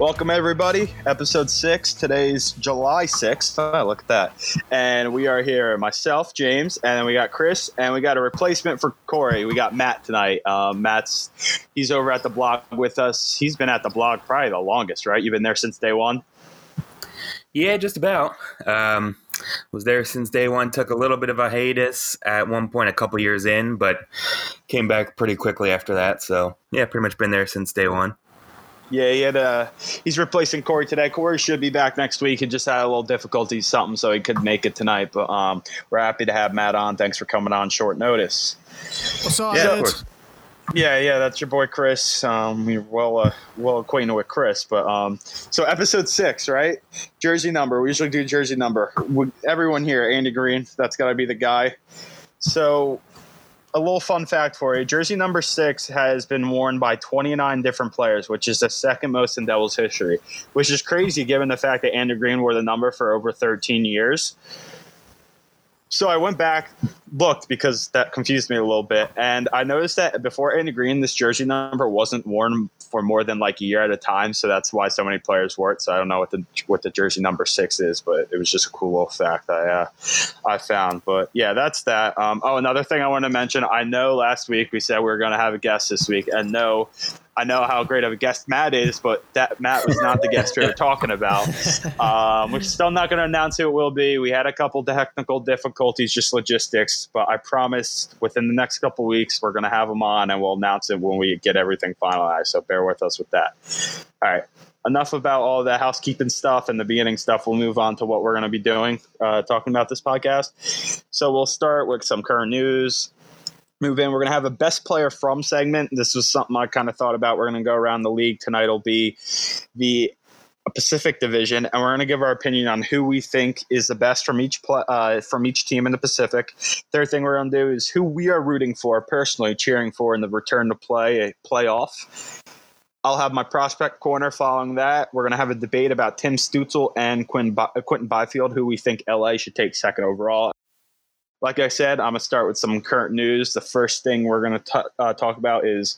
Welcome, everybody. Episode six. Today's July 6th. Oh, look at that. And we are here, myself, James, and we got Chris, and we got a replacement for Corey. We got Matt tonight. Um, Matt's, he's over at the blog with us. He's been at the blog probably the longest, right? You've been there since day one? Yeah, just about. Um, was there since day one. Took a little bit of a hiatus at one point, a couple years in, but came back pretty quickly after that. So yeah, pretty much been there since day one. Yeah, he had uh, he's replacing Corey today. Corey should be back next week. He just had a little difficulty, something, so he couldn't make it tonight. But um, we're happy to have Matt on. Thanks for coming on short notice. What's up, yeah. Yeah, yeah, that's your boy Chris. Um, we're well, uh, well acquainted with Chris, but um, so episode six, right? Jersey number. We usually do jersey number. Everyone here, Andy Green, that's got to be the guy. So, a little fun fact for you: jersey number six has been worn by 29 different players, which is the second most in Devils history. Which is crazy, given the fact that andrew Green wore the number for over 13 years. So I went back, looked because that confused me a little bit, and I noticed that before Andy Green, this jersey number wasn't worn for more than like a year at a time. So that's why so many players wore it. So I don't know what the what the jersey number six is, but it was just a cool little fact I uh, I found. But yeah, that's that. Um, oh, another thing I want to mention. I know last week we said we were going to have a guest this week, and no, I know how great of a guest Matt is, but that Matt was not the guest we were talking about. Um, we're still not going to announce who it will be. We had a couple technical difficulties, just logistics, but I promise within the next couple weeks we're going to have him on, and we'll announce it when we get everything finalized. So bear with us with that. All right. Enough about all the housekeeping stuff and the beginning stuff. We'll move on to what we're going to be doing, uh, talking about this podcast. So we'll start with some current news move in. We're going to have a best player from segment. This was something I kind of thought about. We're going to go around the league tonight. Will be the Pacific Division, and we're going to give our opinion on who we think is the best from each pl- uh, from each team in the Pacific. Third thing we're going to do is who we are rooting for personally, cheering for in the return to play a playoff. I'll have my prospect corner following that. We're going to have a debate about Tim Stutzle and Quinn Quentin Byfield, who we think LA should take second overall like I said, I'm going to start with some current news. The first thing we're going to uh, talk about is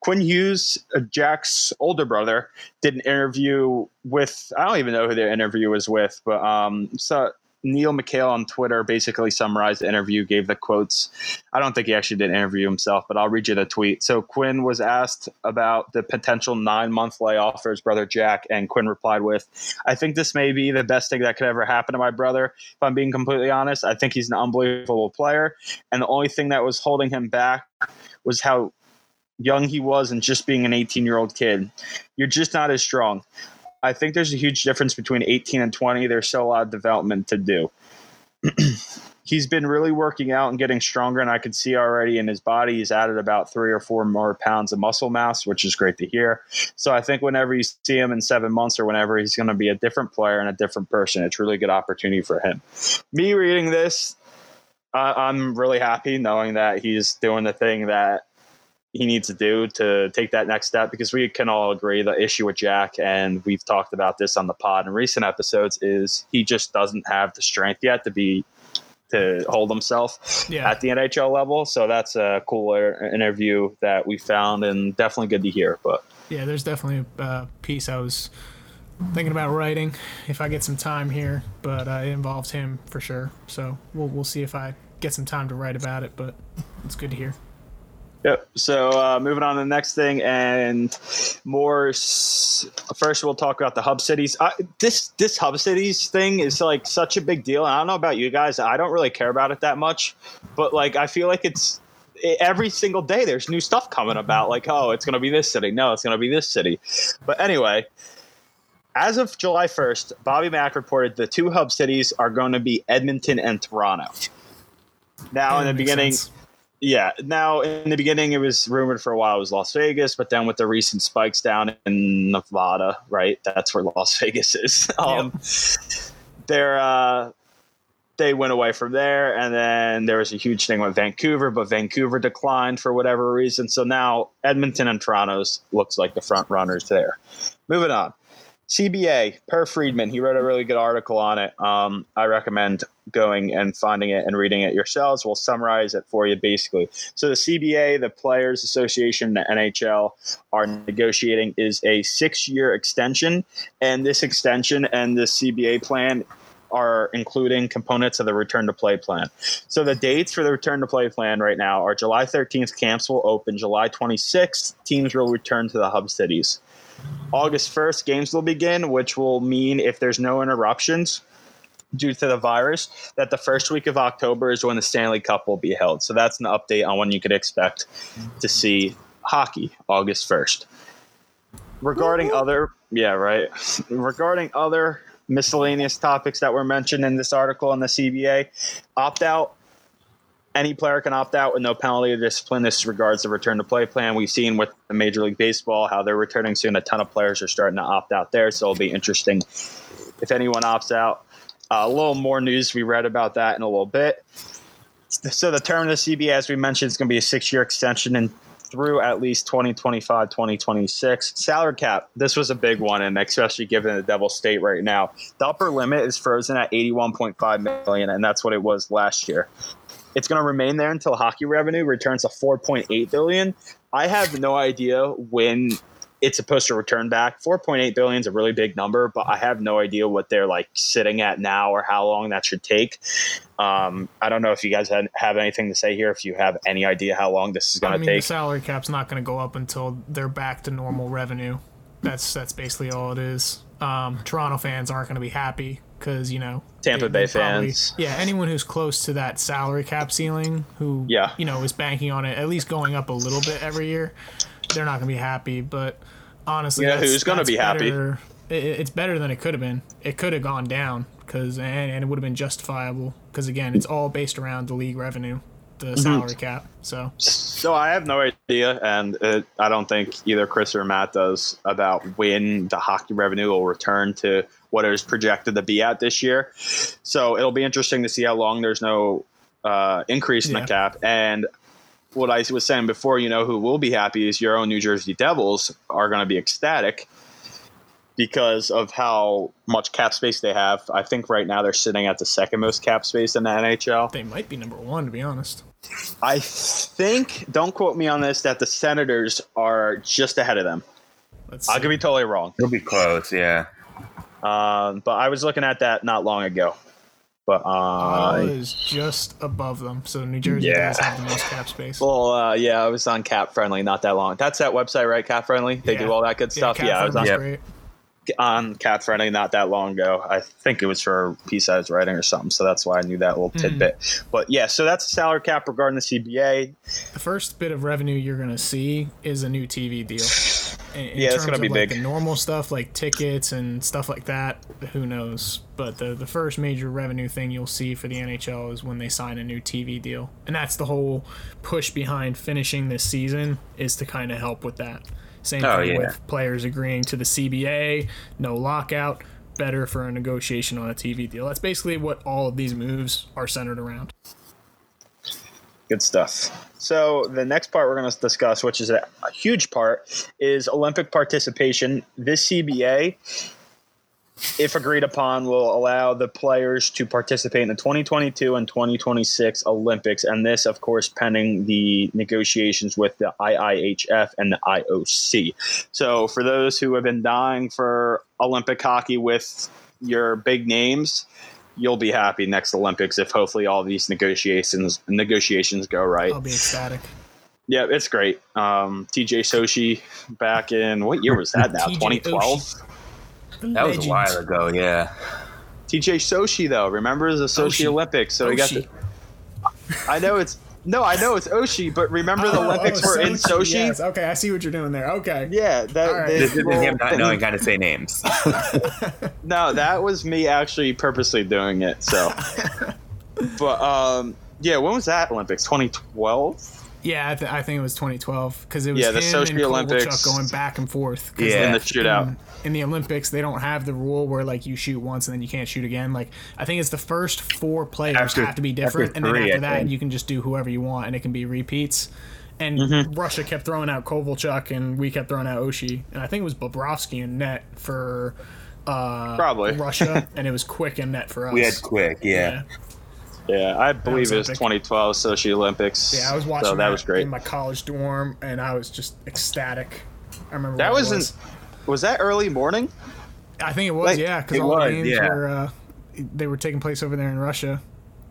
Quinn Hughes, uh, Jack's older brother, did an interview with, I don't even know who the interview was with, but um, so Neil McHale on Twitter basically summarized the interview, gave the quotes. I don't think he actually did interview himself, but I'll read you the tweet. So Quinn was asked about the potential nine month layoff for his brother Jack, and Quinn replied with, I think this may be the best thing that could ever happen to my brother. If I'm being completely honest, I think he's an unbelievable player. And the only thing that was holding him back was how young he was and just being an 18 year old kid. You're just not as strong. I think there's a huge difference between 18 and 20. There's still a lot of development to do. he's been really working out and getting stronger, and I can see already in his body he's added about three or four more pounds of muscle mass, which is great to hear. So I think whenever you see him in seven months or whenever, he's going to be a different player and a different person. It's a really good opportunity for him. Me reading this, uh, I'm really happy knowing that he's doing the thing that he needs to do to take that next step because we can all agree the issue with Jack, and we've talked about this on the pod in recent episodes, is he just doesn't have the strength yet to be to hold himself Yeah. at the NHL level. So that's a cool er- interview that we found, and definitely good to hear. But Yeah, there's definitely a piece I was thinking about writing if I get some time here, but uh, it involves him for sure. So we'll we'll see if I get some time to write about it. But it's good to hear. Yep. So uh, moving on to the next thing, and more. S- first, we'll talk about the hub cities. I, this this hub cities thing is like such a big deal. And I don't know about you guys. I don't really care about it that much, but like I feel like it's every single day there's new stuff coming about. Like oh, it's going to be this city. No, it's going to be this city. But anyway. As of July 1st, Bobby Mack reported the two hub cities are going to be Edmonton and Toronto. Now, in the beginning, sense. Yeah. Now, in the beginning, it was rumored for a while it was Las Vegas, but then with the recent spikes down in Nevada, right? That's where Las Vegas is. Um, They're uh, they went away from there, and then there was a huge thing with Vancouver, but Vancouver declined for whatever reason. So now Edmonton and Toronto's looks like the front runners there. Moving on. CBA per Friedman. He wrote a really good article on it. Um, I recommend going and finding it and reading it yourselves. We'll summarize it for you basically. So the CBA, the Players Association, the NHL are negotiating is a six-year extension, and this extension and the CBA plan are including components of the return to play plan. So the dates for the return to play plan right now are July 13th, camps will open. July 26th, teams will return to the hub cities. August 1st, games will begin, which will mean if there's no interruptions due to the virus, that the first week of October is when the Stanley Cup will be held. So that's an update on when you could expect to see hockey, August 1st. Regarding other, yeah, right. Regarding other miscellaneous topics that were mentioned in this article on the CBA, opt out any player can opt out with no penalty or discipline. This regards the return to play plan. We've seen with the Major League Baseball how they're returning soon. A ton of players are starting to opt out there, so it'll be interesting if anyone opts out. Uh, a little more news we read about that in a little bit. So the term of the CBA, as we mentioned, is going to be a six-year extension and through at least 2025 2026 salary cap this was a big one and especially given the devil state right now the upper limit is frozen at 81.5 million and that's what it was last year it's going to remain there until hockey revenue returns to 4.8 billion. I have no idea when it's supposed to return back. 4.8 billion is a really big number, but I have no idea what they're like sitting at now or how long that should take. Um, I don't know if you guys had, have anything to say here. If you have any idea how long this is going I to mean, take, the salary cap's not going to go up until they're back to normal revenue. That's that's basically all it is. Um, Toronto fans aren't going to be happy because you know Tampa Bay probably- fans. Yeah, anyone who's close to that salary cap ceiling, who Yeah. you know is banking on it at least going up a little bit every year, they're not going to be happy. But honestly, Yeah, who's gonna be happy? It, it's better than it could have been. It could have gone down because and, and it would have been justifiable because again, it's all based around the league revenue, the Mm-hmm. salary cap. So So I have no idea, and it, I don't think either Chris or Matt does about when the hockey revenue will return to what it was projected to be at this year. So it'll be interesting to see how long there's no uh, increase in Yeah. the cap. And what I was saying before, you know, who will be happy is your own New Jersey Devils are going to be ecstatic because of how much cap space they have. I think right now they're sitting at the second most cap space in the NHL. they might be number one to be honest. I think, don't quote me on this, that the Senators are just ahead of them. Let's I see. could be totally wrong. It'll be close, yeah. Um, but I was looking at that not long ago. But Ottawa uh, is just above them, so New Jersey Yeah. does have the most cap space. well, uh, yeah, I was on Cap Friendly not that long. That's that website, right? Cap Friendly. They Yeah. do all that good stuff. Cap Yeah, I was on, Friendly's Yep. On Cap Friendly not that long ago. I think it was for a piece I was writing or something, so that's why I knew that little Hmm. tidbit. But yeah, so that's the salary cap regarding the CBA. The first bit of revenue you're gonna see is a new TV deal. In, in Yeah, it's terms gonna be like, big. The normal stuff like tickets and stuff like that, who knows? But the the first major revenue thing you'll see for the NHL is when they sign a new TV deal, and that's the whole push behind finishing this season is to kind of help with that. Same Oh, thing yeah. with players agreeing to the CBA, no lockout, better for a negotiation on a TV deal. That's basically what all of these moves are centered around. Good stuff. So the next part we're going to discuss, which is a, a huge part, is Olympic participation. This CBA, if agreed upon, will allow the players to participate in the 2022 and 2026 Olympics, and this, of course, pending the negotiations with the IIHF and the IOC. So for those who have been dying for Olympic hockey with your big names, you'll be happy next Olympics if hopefully all these negotiations negotiations go right. I'll be ecstatic. Yeah, it's great. Um, TJ Sochi back in what year was that now? 2012. That was a while ago, yeah. TJ Sochi though, remember the Sochi Oshie. Olympics? So we got the, I know it's no, I know it's Oshie, but remember the Oh, Olympics oh, were in Sochi? Yes. Okay, I see what you're doing there. Okay. Yeah, that All right. they- This isn't him not knowing how to say names. No, that was me actually purposely doing it. So, but um, yeah, when was that Olympics? 2012. Yeah, I, th- I think it was 2012 because it was Yeah, the him Sochi and Kovalchuk Olympics. going back and forth. 'cause, Yeah. In the shootout. In, in the Olympics, they don't have the rule where like you shoot once and then you can't shoot again. Like I think it's the first four players After- have to be different, after and then three, after I that think. you can just do whoever you want, and it can be repeats. And Mm-hmm. Russia kept throwing out Kovalchuk, and we kept throwing out Oshie, and I think it was Bobrovsky in net for uh, Probably. Russia, and it was quick and net for us. We had quick, yeah. Yeah, I believe was it was 2012 Sochi Olympics. Yeah, I was watching So that was great. in my college dorm, and I was just ecstatic. I remember That when it wasn't. Was that early morning? I think it was, Like, yeah, because it all was, the games yeah. were uh, they were taking place over there in Russia.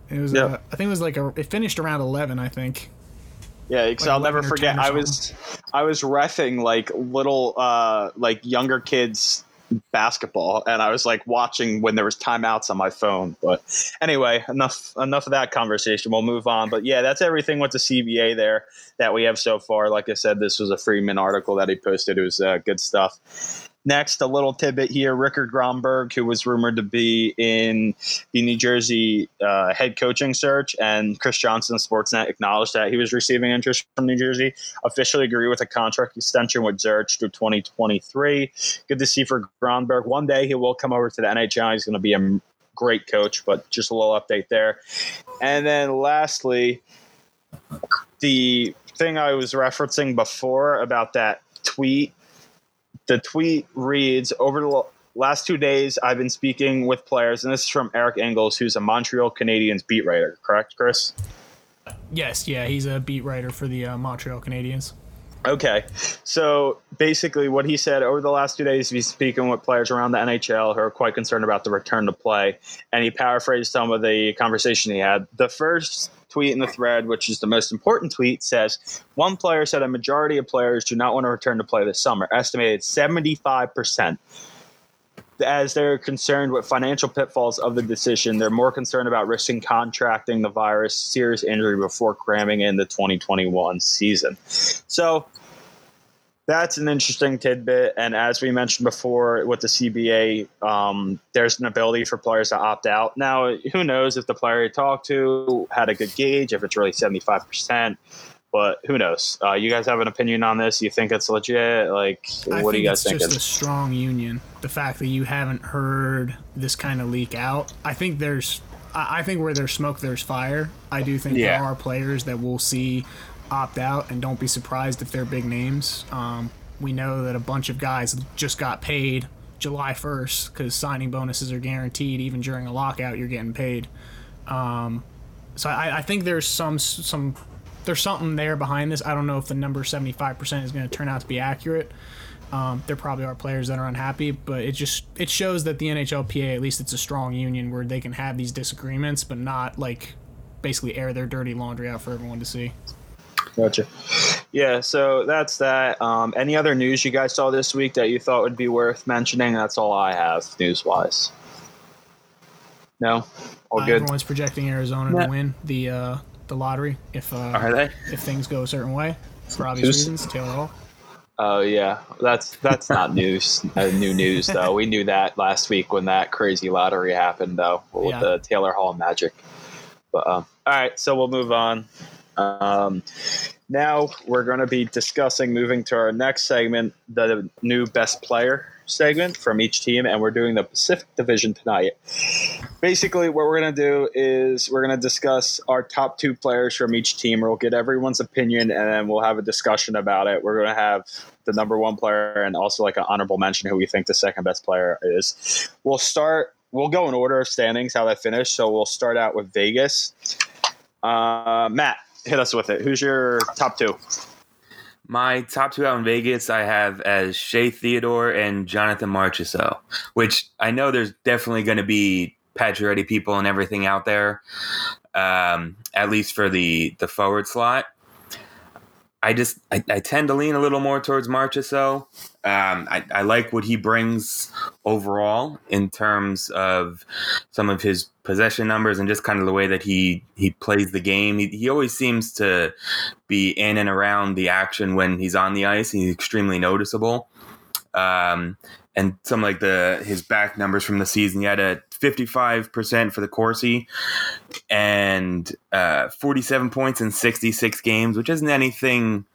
It was, Yep. uh, I think it was like a, it finished around eleven, I think. Yeah, because Like I'll never forget. I was, I was refing like little, uh, like younger kids basketball, and I was like watching when there was timeouts on my phone. But anyway, enough, enough of that conversation. We'll move on. But yeah, that's everything with the CBA there that we have so far. Like I said, this was a Friedman article that he posted. It was uh, good stuff. Next, a little tidbit here: Rikard Grönborg, who was rumored to be in the New Jersey uh, head coaching search, and Chris Johnston, Sportsnet, acknowledged that he was receiving interest from New Jersey. Officially agree with a contract extension with Zurich through 2023. Good to see for Grönborg. One day he will come over to the NHL. He's going to be a great coach, but just a little update there. And then lastly, the thing I was referencing before about that tweet. The tweet reads Over the last two days, I've been speaking with players, and this is from Eric Engels, who's a Montreal Canadiens beat writer. Correct, Chris? Yes, yeah, he's a beat writer for the uh, Montreal Canadiens. Okay. So basically, what he said over the last two days, he's speaking with players around the NHL who are quite concerned about the return to play. And he paraphrased some of the conversation he had. The first tweet in the thread, which is the most important tweet, says one player said a majority of players do not want to return to play this summer, estimated 75%. As they're concerned with financial pitfalls of the decision, they're more concerned about risking contracting the virus serious injury before cramming in the 2021 season. So that's an interesting tidbit. And as we mentioned before with the CBA, um, there's an ability for players to opt out. Now, who knows if the player you talked to had a good gauge, if it's really 75%. But who knows? Uh, you guys have an opinion on this? You think it's legit? Like, I what do you guys it's think? just a strong union. The fact that you haven't heard this kind of leak out, I think there's, I I think where there's smoke, there's fire. I do think Yeah. there are players that we'll see opt out, and don't be surprised if they're big names. Um, we know that a bunch of guys just got paid July 1st because signing bonuses are guaranteed. Even during a lockout, you're getting paid. Um, so I, I think there's some some there's something there behind this. I don't know if the number 75% is going to turn out to be accurate. Um, there probably are players that are unhappy, but it just it shows that the NHLPA at least it's a strong union where they can have these disagreements, but not like basically air their dirty laundry out for everyone to see. Gotcha. Yeah, so that's that. Um, any other news you guys saw this week that you thought would be worth mentioning? That's all I have news wise. No, all Uh, good. Everyone's projecting Arizona Yeah. to win the uh, the lottery if uh, Are they? if things go a certain way for obvious Who's- reasons. Taylor Hall. Oh yeah, that's that's not news. Uh, new news though. We knew that last week when that crazy lottery happened though with Yeah. the Taylor Hall Magic. But um, all right, so we'll move on. Um, now we're going to be discussing moving to our next segment, the new best player segment from each team, and we're doing the Pacific Division tonight. Basically, what we're going to do is we're going to discuss our top two players from each team. We'll get everyone's opinion, and then we'll have a discussion about it. We're going to have the number one player and also like an honorable mention who we think the second best player is. We'll start. We'll go in order of standings how they finish. So we'll start out with Vegas. Uh, Matt, hit us with it. Who's your top two? My top two out in Vegas, I have as Shea Theodore and Jonathan Marchessault, which I know there's definitely going to be Pacioretty people and everything out there, um, at least for the the forward slot. I just I, I tend to lean a little more towards Marchessault. Um, I, I like what he brings overall in terms of some of his possession numbers and just kind of the way that he he plays the game. He, he always seems to be in and around the action when he's on the ice. He's extremely noticeable. Um, and some like the his back numbers from the season, he had a 55% for the Corsi and uh, 47 points in 66 games, which isn't anything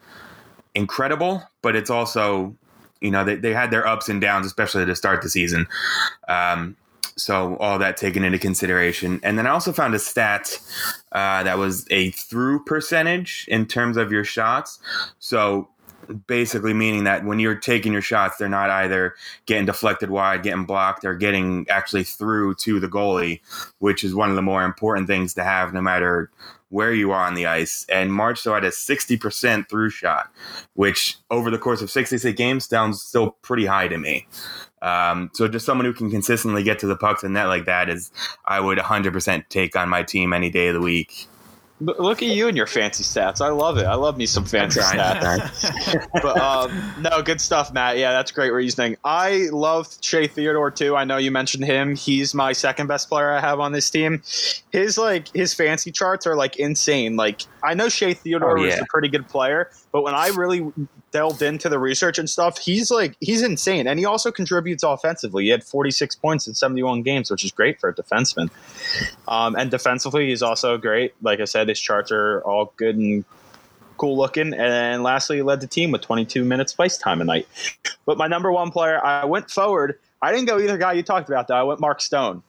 incredible, but it's also, you know, they, they had their ups and downs, especially to start the season. Um, so all that taken into consideration. And then I also found a stat uh, that was a through percentage in terms of your shots. So basically meaning that when you're taking your shots, they're not either getting deflected wide, getting blocked, or getting actually through to the goalie, which is one of the more important things to have no matter where you are on the ice. And March Marchessault had a 60% through shot, which over the course of 66 games sounds still pretty high to me. Um, so just someone who can consistently get to the pucks and net like that is, I would 100% take on my team any day of the week. Look at you and your fancy stats. I love it. I love me some fancy stats. but um, no, good stuff, Matt. Yeah, that's great reasoning. I love Shea Theodore too. I know you mentioned him. He's my second best player I have on this team. His like his fancy charts are like insane. Like I know Shea Theodore oh, yeah. was a pretty good player, but when I really delved into the research and stuff, he's like he's insane, and he also contributes offensively. He had 46 points in 71 games, which is great for a defenseman. Um, and defensively, he's also great. Like I said, his charts are all good and cool looking. And lastly, he led the team with 22 minutes ice time a night. But my number one player, I went forward. I didn't go either guy you talked about though. I went Mark Stone.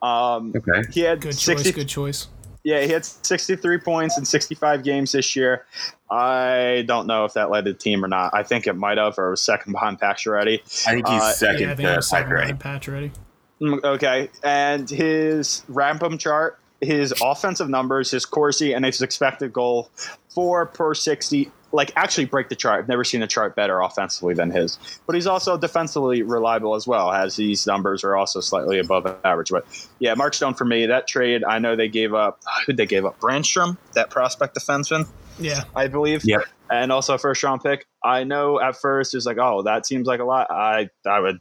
Um, okay. He had good 60, choice. Good choice. Yeah, he had 63 points in 65 games this year. I don't know if that led the team or not. I think it might have, or was second behind Pacioretty. I think he's uh, second yeah, I think to second Pacioretty. Mm, okay, and his RAPM chart, his offensive numbers, his Corsi, and his expected goal, for per 60 like actually break the chart. I've never seen a chart better offensively than his. But he's also defensively reliable as well, as these numbers are also slightly above average. But yeah, Mark Stone for me, that trade, I know they gave up, who they gave up? Brannstrom, that prospect defenseman. Yeah. I believe. Yeah. And also a first round pick. I know at first it was like, oh, that seems like a lot. I, I would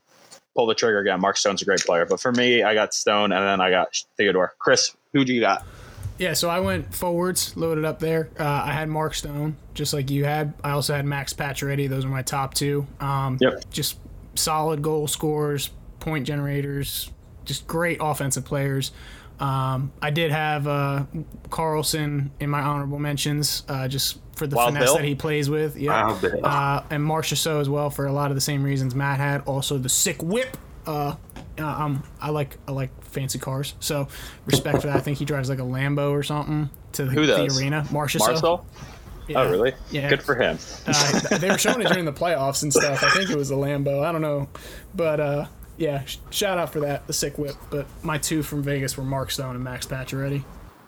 pull the trigger again. Mark Stone's a great player. But for me, I got Stone and then I got Theodore. Chris, who do you got? Yeah, so I went forwards, loaded up there. Uh, I had Mark Stone, just like you had. I also had Max Pacioretty. Those are my top two. Um, yep. Just solid goal scorers, point generators, just great offensive players. Um, I did have uh, Karlsson in my honorable mentions, uh, just for the Wild finesse Bill. that he plays with. Yeah, uh, and Marchessault as well for a lot of the same reasons Matt had. Also the sick whip. Uh, uh, um, I like I like fancy cars, so respect for that. I think he drives like a Lambo or something to the, Who does? the arena. Marcia. Marcel. Yeah. Oh, really? Yeah. Good for him. uh, they were showing it during the playoffs and stuff. I think it was a Lambo. I don't know, but uh, yeah, shout out for that, the sick whip. But my two from Vegas were Mark Stone and Max Pacioretty.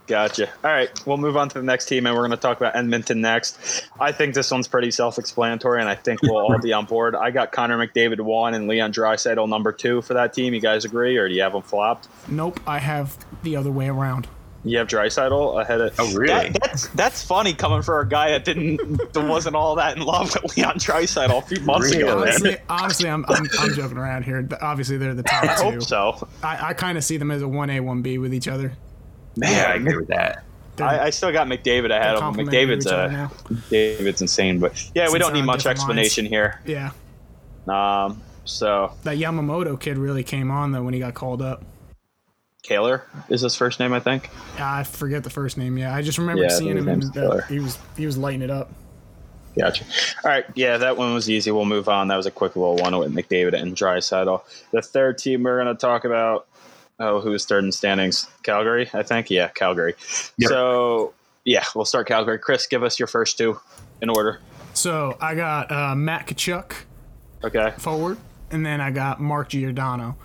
Gotcha. All right, we'll move on to the next team, and we're going to talk about Edmonton next. I think this one's pretty self-explanatory, and I think we'll all be on board. I got Connor McDavid one and Leon Draisaitl number two for that team. You guys agree, or do you have them flopped? Nope, I have the other way around. You have Draisaitl ahead of. Oh, really? That, that's that's funny coming for a guy that didn't that wasn't all that in love with Leon Draisaitl a few months really? ago. Honestly, honestly I'm, I'm, I'm joking around here. Obviously, they're the top I two. hope so. I, I kind of see them as a one A one B with each other. Man, yeah, I agree with that. I, I, still got McDavid ahead of him. McDavid's uh, David's insane, but yeah, it's we don't need much explanation lines. here. Yeah. Um. So that Yamamoto kid really came on though when he got called up. Kailer is his first name, I think. Yeah, I forget the first name. Yeah, I just remember yeah, seeing him. And he was he was lighting it up. Gotcha. All right, yeah, that one was easy. We'll move on. That was a quick little one with McDavid and Draisaitl. The third team we're going to talk about oh, who was third in standings? Calgary, I think. Yeah, Calgary. Yep. So yeah, we'll start Calgary. Chris, give us your first two in order. So I got uh, Matt Tkachuk. Okay. Forward, and then I got Mark Giordano.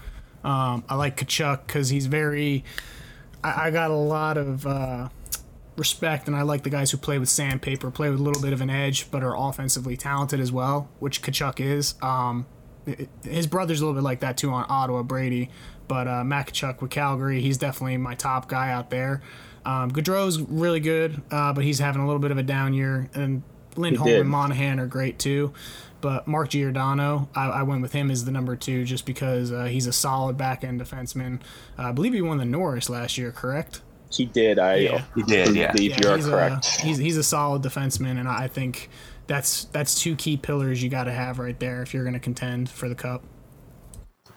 Um, I like Tkachuk because he's very. I, I, got a lot of uh, respect, and I like the guys who play with sandpaper, play with a little bit of an edge, but are offensively talented as well, which Tkachuk is. Um, his brother's a little bit like that too on Ottawa, Brady. But uh, Makachuk with Calgary, he's definitely my top guy out there. Um, Gaudreau's really good, uh, but he's having a little bit of a down year. And Lindholm and Monahan are great too. But Mark Giordano, I, I went with him as the number two just because uh, he's a solid back end defenseman. Uh, I believe he won the Norris last year, correct? He did. I yeah. he did. Yeah, yeah you're he's correct. A, he's he's a solid defenseman, and I think that's that's two key pillars you got to have right there if you're going to contend for the cup.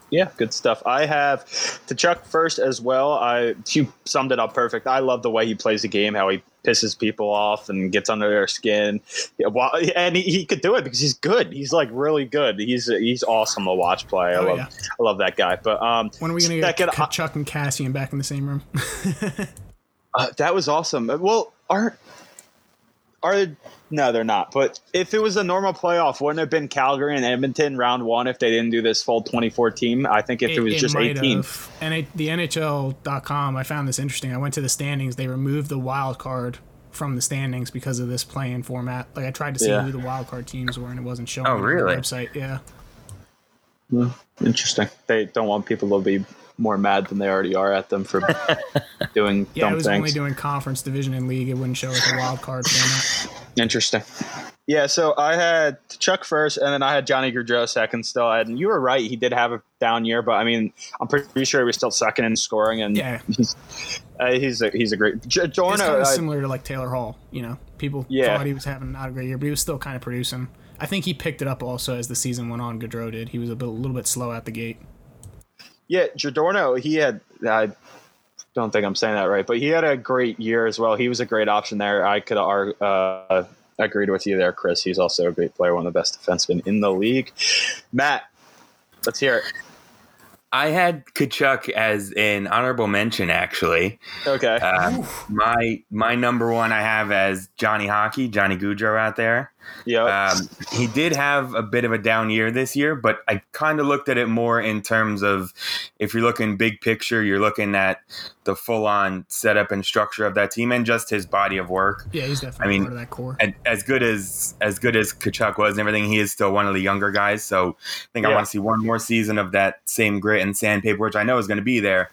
Yeah, good stuff. I have Tkachuk first as well. I you summed it up perfect. I love the way he plays the game, how he pisses people off and gets under their skin. Yeah, well, and he, he, could do it because he's good. He's like really good. He's he's awesome to watch play. I oh, love yeah. I love that guy. But um, when are we gonna get Chuck and Kassian back in the same room? uh, that was awesome. Well, aren't are they, no, they're not. But if it was a normal playoff, wouldn't it have been Calgary and Edmonton round one if they didn't do this full 24 team? I think if it, was just 18. have. And it, the NHL.com, I found this interesting. I went to the standings. They removed the wild card from the standings because of this playing format. Like I tried to see Yeah. who the wild card teams were, and it wasn't showing Oh, on the really? website. Yeah. Hmm, interesting. They don't want people to be more mad than they already are at them for doing Yeah, it dumb was only doing conference, division, and league. It wouldn't show like a wild card format. Interesting. Yeah, so I had Chuck first, and then I had Johnny Gaudreau second still. And you were right; he did have a down year, but I mean, I'm pretty sure he was still second in scoring, and Yeah, he's uh, he's a, he's a great. J- it's kind of uh, similar to like Taylor Hall. You know, people Yeah. thought he was having not a great year, but he was still kind of producing. I think he picked it up also as the season went on. Gaudreau did. He was a, bit, a little bit slow out the gate. Yeah, Jadorno, he had. I don't think I'm saying that right, but he had a great year as well. He was a great option there. I could uh, agreed with you there, Chris. He's also a great player, one of the best defensemen in the league. Matt, let's hear it. I had Tkachuk as an honorable mention, actually. Okay. Um, my my number one I have as Johnny Hockey, Johnny Gaudreau out there. Yeah. Um, he did have a bit of a down year this year, but I kind of looked at it more in terms of if you're looking big picture, you're looking at the full on setup and structure of that team and just his body of work. Yeah, he's definitely I mean, part of that core. And as good as as good as Tkachuk was and everything, he is still one of the younger guys. So I think I want to see one more season of that same grit and sandpaper, which I know is going to be there,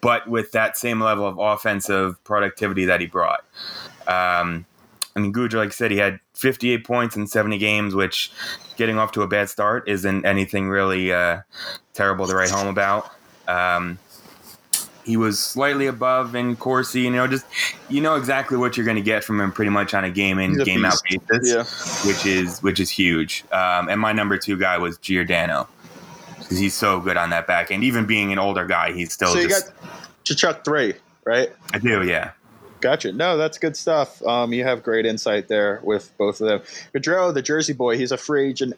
but with that same level of offensive productivity that he brought. Um, I mean, Gaudreau, like I said, he had 58 points in 70 games, which getting off to a bad start isn't anything really uh, terrible to write home about. Um, he was slightly above in Corsi, you know, just you know exactly what you're going to get from him pretty much on a game in game out basis, Yeah. which is which is huge. Um, and my number two guy was Giordano because he's so good on that back end. Even being an older guy, he's still So you just. got Chuck three, right? I do, yeah. Gotcha. No, that's good stuff. Um, you have great insight there with both of them. Gaudreau, the Jersey boy, he's a free agent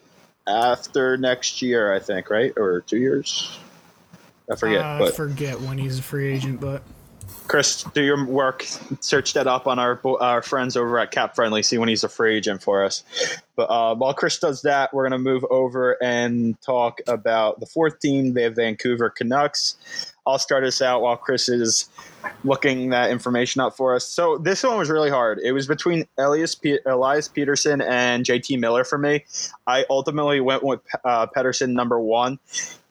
after next year, I think, right? Or two years? I forget. I but forget when he's a free agent, but Chris, do your work. Search that up on our our friends over at Cap Friendly. See when he's a free agent for us. But uh, while Chris does that, we're going to move over and talk about the fourth team, the Vancouver Canucks. I'll start us out while Chris is looking that information up for us. So this one was really hard. It was between Elias, Pe- Elias Pettersson and JT Miller for me. I ultimately went with uh, number one.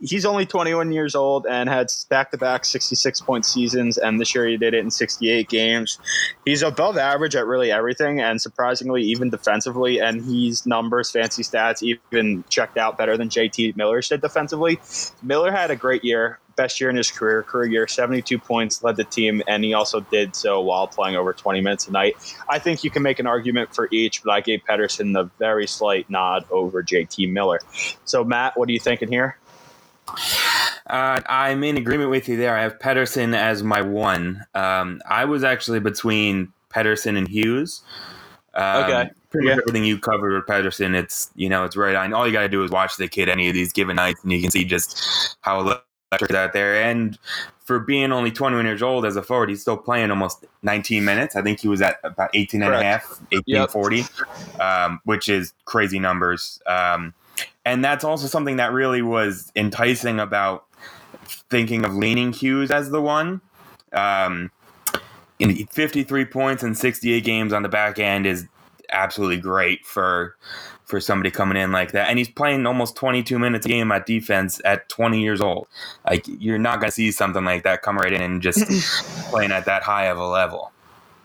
He's only 21 years old and had back-to-back 66 point seasons, and this year he did it in 68 games. He's above average at really everything, and surprisingly, even defensively. And he's numbers, fancy stats, even checked out better than JT Miller did defensively. Miller had a great year, best year in his career, career year, 72 points, led the team, and he also did so while playing over 20 minutes a night. I think you can make an argument for each, but I gave Pettersson the very slight nod over JT Miller. So, Matt, what are you thinking here? Uh, I'm in agreement with you there. I have Pettersson as my one. Um, I was actually between Pettersson and Hughes. Um, Okay. Pretty Yeah. much everything you covered with Pettersson, it's you know it's right on. All you got to do is watch the kid any of these given nights, and you can see just how electric out there. And for being only 21 years old as a forward, he's still playing almost 19 minutes. I think he was at about 18 and a half, 1840, um, which is crazy numbers. Um, and that's also something that really was enticing about thinking of leaning Hughes as the one. Um, in 53 points in 68 games on the back end is absolutely great for for somebody coming in like that. And he's playing almost 22 minutes a game at defense at 20 years old. Like you're not going to see something like that come right in and just playing at that high of a level.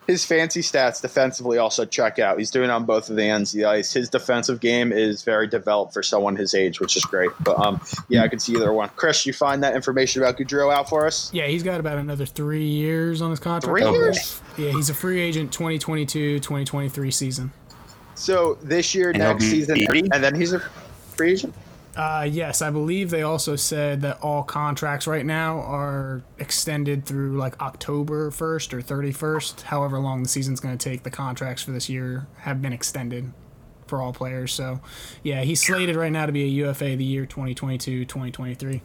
His fancy stats defensively also check out. He's doing it on both of the ends of the ice. His defensive game is very developed for someone his age, which is great. But um, yeah, I can see either one. Chris, you find that information about Gaudreau out for us? yeah, he's got about another three years on his contract. Three years? Yeah, he's a free agent 2022 2023 season. So this year, And next season, 30? and then he's a free agent. Uh, yes, I believe they also said that all contracts right now are extended through like October 1st or 31st. However long the season's going to take, the contracts for this year have been extended for all players. So, yeah, he's slated right now to be a UFA the year 2022 2023.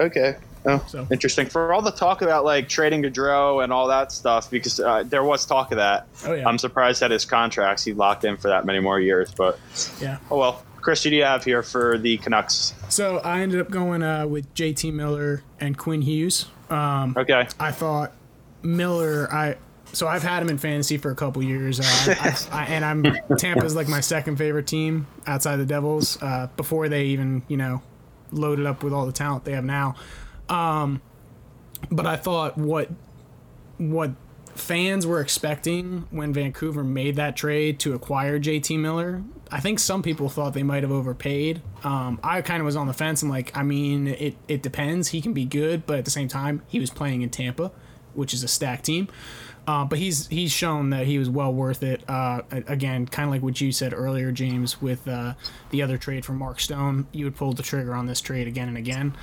Okay. Oh, So- interesting. For all the talk about like trading Gaudreau and all that stuff, because uh, there was talk of that. Oh yeah, I'm surprised that his contracts he locked in for that many more years. But yeah. oh well. Chris, who do you have here for the Canucks? So I ended up going uh, with J.T. Miller and Quinn Hughes. Um, Okay. I thought Miller. I so I've had him in fantasy for a couple years, uh, I, I, and I'm Tampa's like my second favorite team outside the Devils. Uh, before they even you know loaded up with all the talent they have now. Um, but I thought what what fans were expecting when Vancouver made that trade to acquire JT Miller. I think some people thought they might have overpaid. Um, I kind of was on the fence. I'm like, I mean, it, it depends. He can be good, but at the same time, he was playing in Tampa, which is a stacked team. Uh, but he's he's shown that he was well worth it. Uh, again, kind of like what you said earlier, James, with uh, the other trade from Mark Stone. You would pull the trigger on this trade again and again.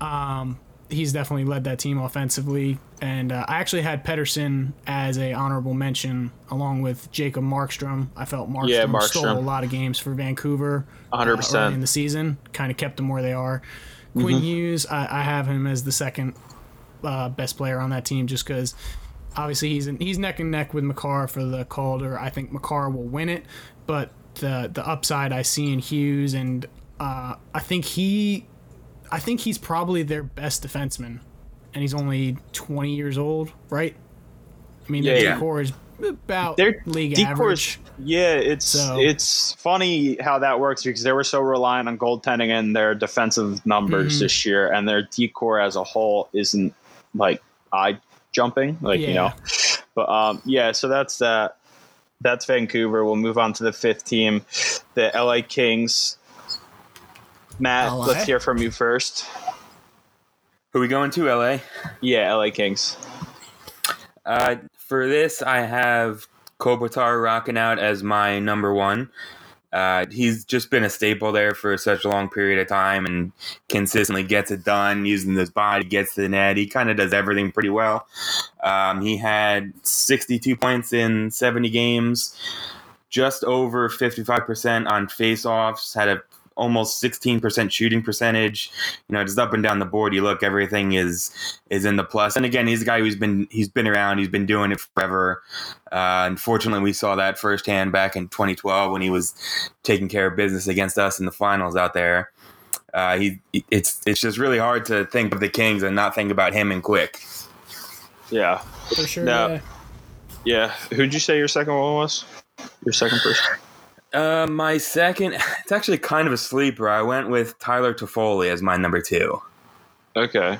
Um, he's definitely led that team offensively. And uh, I actually had Pettersson as a honorable mention along with Jacob Markstrom. I felt Markstrom, Yeah, stole a lot of games for Vancouver. 100%. Uh, early in the season, kind of kept them where they are. Quinn Hughes, I, I have him as the second uh, best player on that team just because obviously he's in, he's neck and neck with Makar for the Calder. I think Makar will win it, but the the upside I see in Hughes and uh, I think he I think he's probably their best defenseman, and he's only 20 years old, right? I mean, Yeah, their yeah. decor is about Their league decor's- average. Yeah, it's So- it's funny how that works because they were so reliant on goaltending and their defensive numbers Mhm. this year, and their decor as a whole isn't like eye jumping, like you know. But um, yeah, so that's that. That's Vancouver. We'll move on to the fifth team, the LA Kings. Matt, LA? let's hear from you first. Who we going to? LA. Yeah, LA Kings. Uh, for this, I have Kopitar rocking out as my number one. Uh, he's just been a staple there for such a long period of time and consistently gets it done using his body, gets the net. He kind of does everything pretty well. Um, he had 62 points in 70 games, just over 55% on faceoffs, had a almost 16% shooting percentage. You know, just up and down the board, you look, everything is is in the plus. And again, he's a guy who's been he's been around, he's been doing it forever. Uh, unfortunately, we saw that firsthand back in 2012 when he was taking care of business against us in the finals out there. Uh, he it's it's just really hard to think of the Kings and not think about him and Quick. Yeah, For sure. No. yeah. yeah. Who'd you say your second one was? Your second person. Uh, my second, it's actually kind of a sleeper. I went with Tyler Toffoli as my number two. Okay.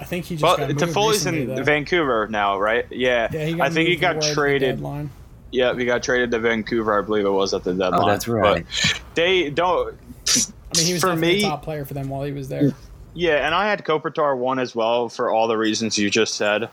I think he just Well, got Toffoli's recently, in though. Vancouver now, right? Yeah. Yeah, I think he got traded. deadline. Yeah, he got traded to Vancouver, I believe it was at the deadline. Oh, that's right. But they don't. I mean, he was for me, a top player for them while he was there. yeah, and I had Kopitar one as well for all the reasons you just said.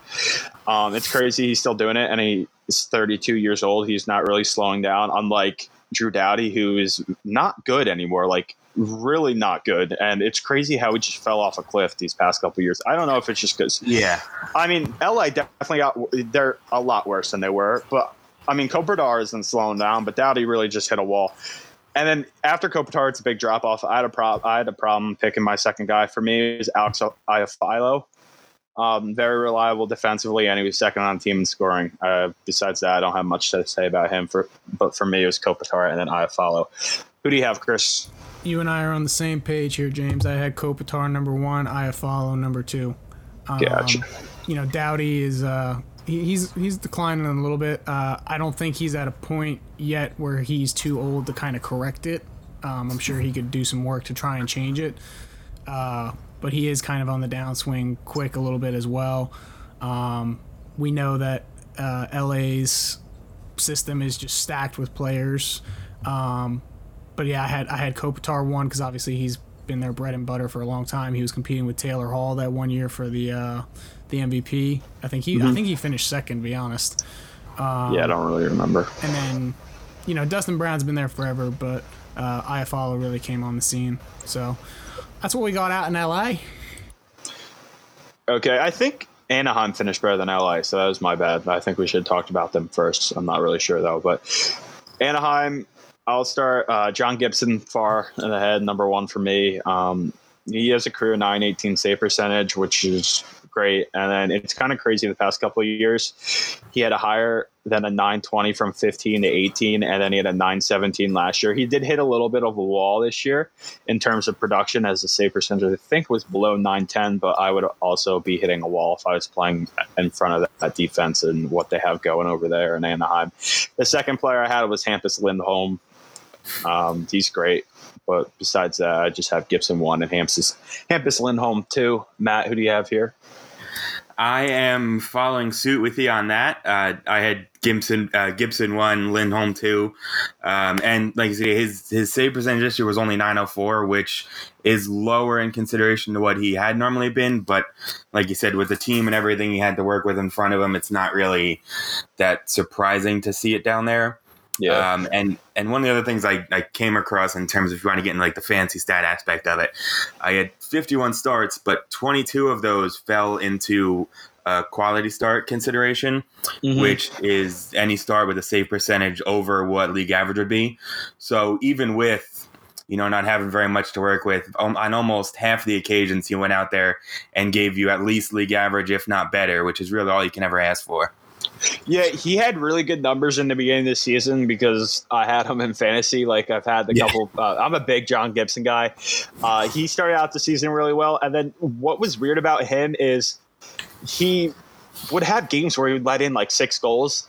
Um, it's crazy he's still doing it, and he's 32 years old. He's not really slowing down, unlike Drew Doughty, who is not good anymore. Like really not good, and it's crazy how he just fell off a cliff these past couple years. I don't know if it's just because Yeah, I mean, LA definitely got they're a lot worse than they were, but I mean, Kopitar isn't slowing down, but Doughty really just hit a wall. And then after Kopitar, it's a big drop off. I had a prob- I had a problem picking my second guy. For me, it was Alex Iafallo. Um, very reliable defensively, and he was second on the team in scoring. Uh, besides that, I don't have much to say about him. For but for me, it was Kopitar and then Iafallo. Who do you have, Chris? You and I are on the same page here, James. I had Kopitar number one, Iafallo number two. Um, Gotcha. You know, Doughty is uh, he, he's he's declining a little bit. Uh, I don't think he's at a point yet where he's too old to kind of correct it. Um, I'm sure he could do some work to try and change it. Uh, but he is kind of on the downswing quick a little bit as well. Um, we know that uh, LA's system is just stacked with players. Um, but yeah, I had I had Kopitar one because obviously he's been their bread and butter for a long time. He was competing with Taylor Hall that one year for the uh, the MVP. I think he I think he finished second, to be honest. yeah, I don't really remember. And then, you know, Dustin Brown's been there forever, but uh, Iafallo really came on the scene. So that's what we got out in LA. Okay, I think Anaheim finished better than LA, so that was my bad. I think we should have talked about them first. I'm not really sure though, but Anaheim, I'll start. Uh, John Gibson far ahead, number one for me. Um, he has a career 918 save percentage, which is great. And then it's kind of crazy the past couple of years. He had a higher than a 920 from 15 to 18, and then he had a 917 last year. He did hit a little bit of a wall this year in terms of production as the save percentage, I think, was below 910, but I would also be hitting a wall if I was playing in front of that defense and what they have going over there in Anaheim. The second player I had was Hampus Lindholm. Um, he's great. But besides that, I just have Gibson one and Hampus, Hampus Lindholm two. Matt, who do you have here? I am following suit with you on that. Uh, I had Gibson, uh, Gibson one, Lindholm two, um, and like I say, his his save percentage this year was only 904, which is lower in consideration to what he had normally been. But like you said, with the team and everything he had to work with in front of him, it's not really that surprising to see it down there. Yeah. Um, and and one of the other things I, I came across in terms of if you want to get in like the fancy stat aspect of it, I had 51 starts, but 22 of those fell into a quality start consideration, mm-hmm. which is any start with a save percentage over what league average would be. So even with you know not having very much to work with um, on almost half the occasions, he went out there and gave you at least league average, if not better, which is really all you can ever ask for. Yeah, he had really good numbers in the beginning of the season because I had him in fantasy. Like I've had the yeah. couple. Uh, I'm a big John Gibson guy. Uh, he started out the season really well, and then what was weird about him is he would have games where he would let in like six goals,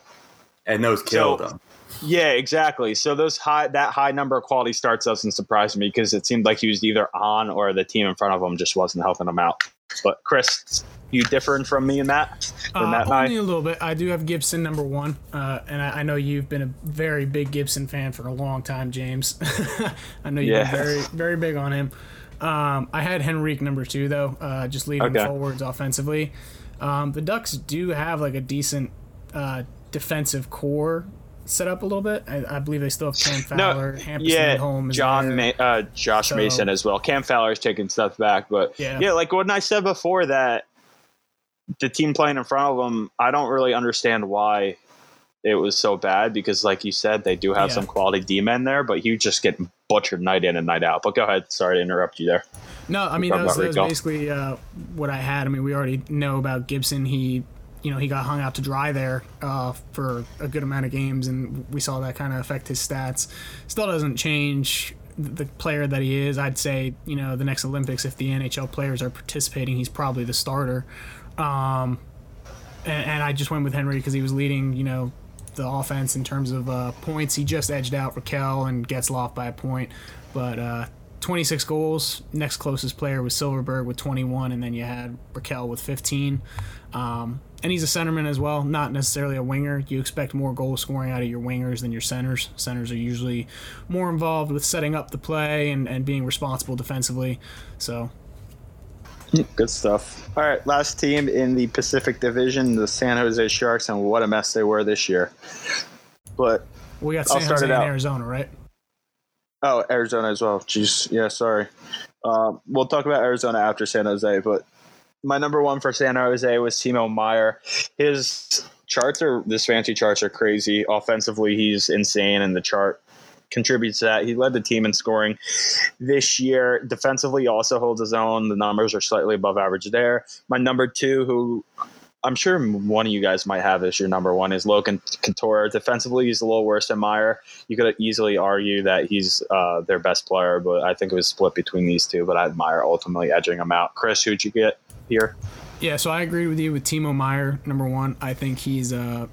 and those killed so, him. Yeah, exactly. So those high that high number of quality starts doesn't surprise me because it seemed like he was either on or the team in front of him just wasn't helping him out. But Chris, you different from me in that? Uh, only a little bit. I do have Gibson number one, uh, and I, I, know you've been a very big Gibson fan for a long time, James. I know you've yeah. been very very big on him. Um, I had Henrique number two though, uh, just leading okay. forwards offensively. Um, the Ducks do have like a decent uh, defensive core set up a little bit. I, I believe they still have Cam Fowler, no, Hampus yeah, Lindholm John, Ma- uh, Josh so, Manson as well. Cam Fowler's taking stuff back, but yeah. yeah, like what I said before that the team playing in front of them, I don't really understand why it was so bad because, like you said, they do have yeah. some quality D men there, but you just get butchered night in and night out. But go ahead. Sorry to interrupt you there. No, I mean, that was, that was basically uh, what I had. I mean, we already know about Gibson. He you know he got hung out to dry there uh, for a good amount of games, and we saw that kind of affect his stats. Still doesn't change the player that he is. I'd say you know the next Olympics, if the NHL players are participating, he's probably the starter. Um, and, and, I just went with Henry because he was leading, you know, the offense in terms of uh, points. He just edged out Rakell and Getzlaf by a point, but uh, 26 goals. Next closest player was Silfverberg with 21, and then you had Rakell with 15. Um, and he's a centerman as well, not necessarily a winger. You expect more goal scoring out of your wingers than your centers. Centers are usually more involved with setting up the play and, and being responsible defensively. So. Good stuff. All right, last team in the Pacific Division, the San Jose Sharks, and what a mess they were this year. But we got San I'll Jose in Arizona, right? Oh, Arizona as well. Jeez, yeah, sorry. Uh, we'll talk about Arizona after San Jose, but my number one for San Jose was Timo Meier. His charts are this fancy charts are crazy. Offensively, he's insane, in the chart contributes to that. He led the team in scoring this year. Defensively, also holds his own. The numbers are slightly above average there. My number two, who I'm sure one of you guys might have as your number one is Logan Couture. Defensively, he's a little worse than Meier. You could easily argue that he's uh, their best player, but I think it was split between these two. But I had Meier ultimately edging him out. Chris, who'd you get? here. Yeah, so I agree with you with Timo Meier, Number one, I think he's uh,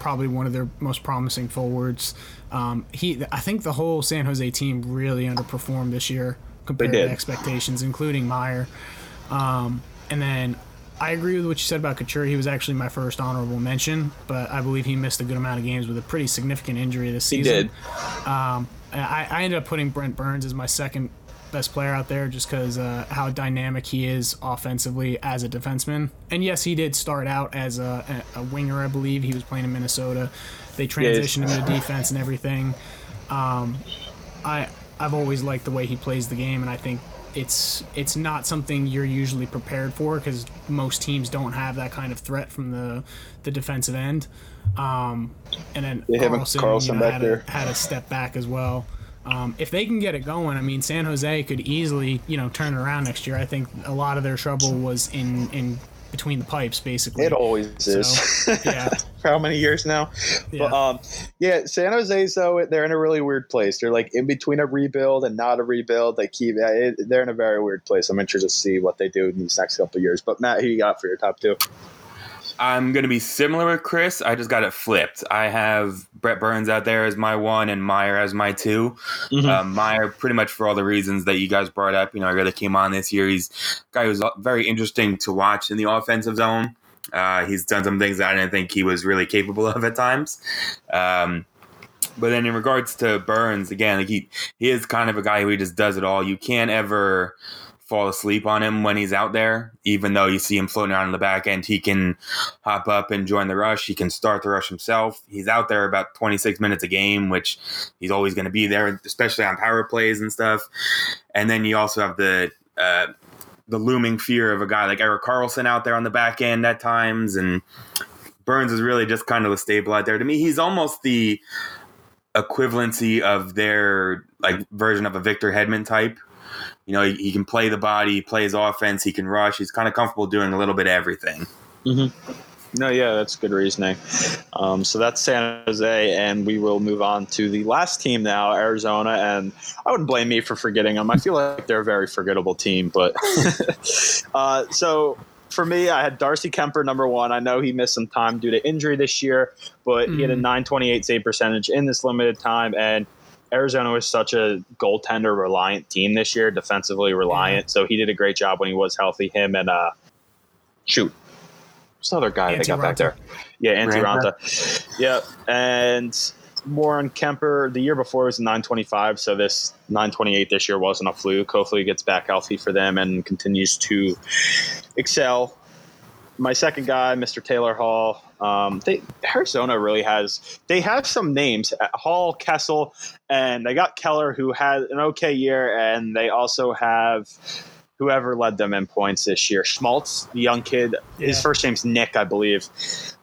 probably one of their most promising forwards. Um, he, I think the whole San Jose team really underperformed this year compared to expectations, including Meier. Um, and then I agree with what you said about Couture. He was actually my first honorable mention, but I believe he missed a good amount of games with a pretty significant injury this season. He did. Um, I, I ended up putting Brent Burns as my second best player out there just because uh, how dynamic he is offensively as a defenseman. And yes, he did start out as a, a winger, I believe. He was playing in Minnesota. They transitioned him to defense and everything. Um, I I've always liked the way he plays the game, and I think it's it's not something you're usually prepared for because most teams don't have that kind of threat from the the defensive end. Um, and then yeah, Karlsson, Karlsson you know, had, a, had, a, step back as well. Um, if they can get it going, I mean, San Jose could easily, you know, turn around next year. I think a lot of their trouble was in in between the pipes, basically. It always is. So, yeah. For how many years now? Yeah. But um, yeah, San Jose's though they're in a really weird place. They're like in between a rebuild and not a rebuild. They keep they're in a very weird place. I'm interested to see what they do in these next couple of years. But Matt, who you got for your top two? I'm going to be similar with Chris. I just got it flipped. I have Brent Burns out there as my one and Meier as my 2 Mhm. Um, Meier, pretty much for all the reasons that you guys brought up. You know, I really came on this year. He's a guy who's very interesting to watch in the offensive zone. Uh, he's done some things that I didn't think he was really capable of at times. Um, but then in regards to Burns, again, like he, he is kind of a guy who just does it all. You can't ever fall asleep on him when he's out there, even though you see him floating around in the back end. He can hop up and join the rush. He can start the rush himself. He's out there about 26 minutes a game, which he's always going to be there, especially on power plays and stuff. And then you also have the uh, the looming fear of a guy like Erik Karlsson out there on the back end at times, and Burns is really just kind of a staple out there. To me, he's almost the equivalency of their like version of a Victor Hedman type. You know, he, he can play the body, he plays offense, he can rush. He's kind of comfortable doing a little bit of everything. No, yeah, that's good reasoning. Um, so that's San Jose, and we will move on to the last team now, Arizona. And I wouldn't blame me for forgetting them. I feel like they're a very forgettable team, but uh, so for me, I had Darcy Kuemper number one. I know he missed some time due to injury this year, but he had a 928 save percentage in this limited time, and Arizona was such a goaltender reliant team this year, defensively reliant. So he did a great job when he was healthy. Him and uh, shoot, what's another guy they Antti got back there? Yeah, Antti Raanta. Ranta. Yeah, and Warren Kuemper the year before was 925, so this 928 this year wasn't a fluke. Hopefully, he gets back healthy for them and continues to excel. My second guy, Mr. Taylor Hall. Um, they Arizona really has. They have some names: uh, Hall, Kessel, and they got Keller, who had an okay year, and they also have whoever led them in points this year. Schmaltz, the young kid. His first name's Nick, I believe.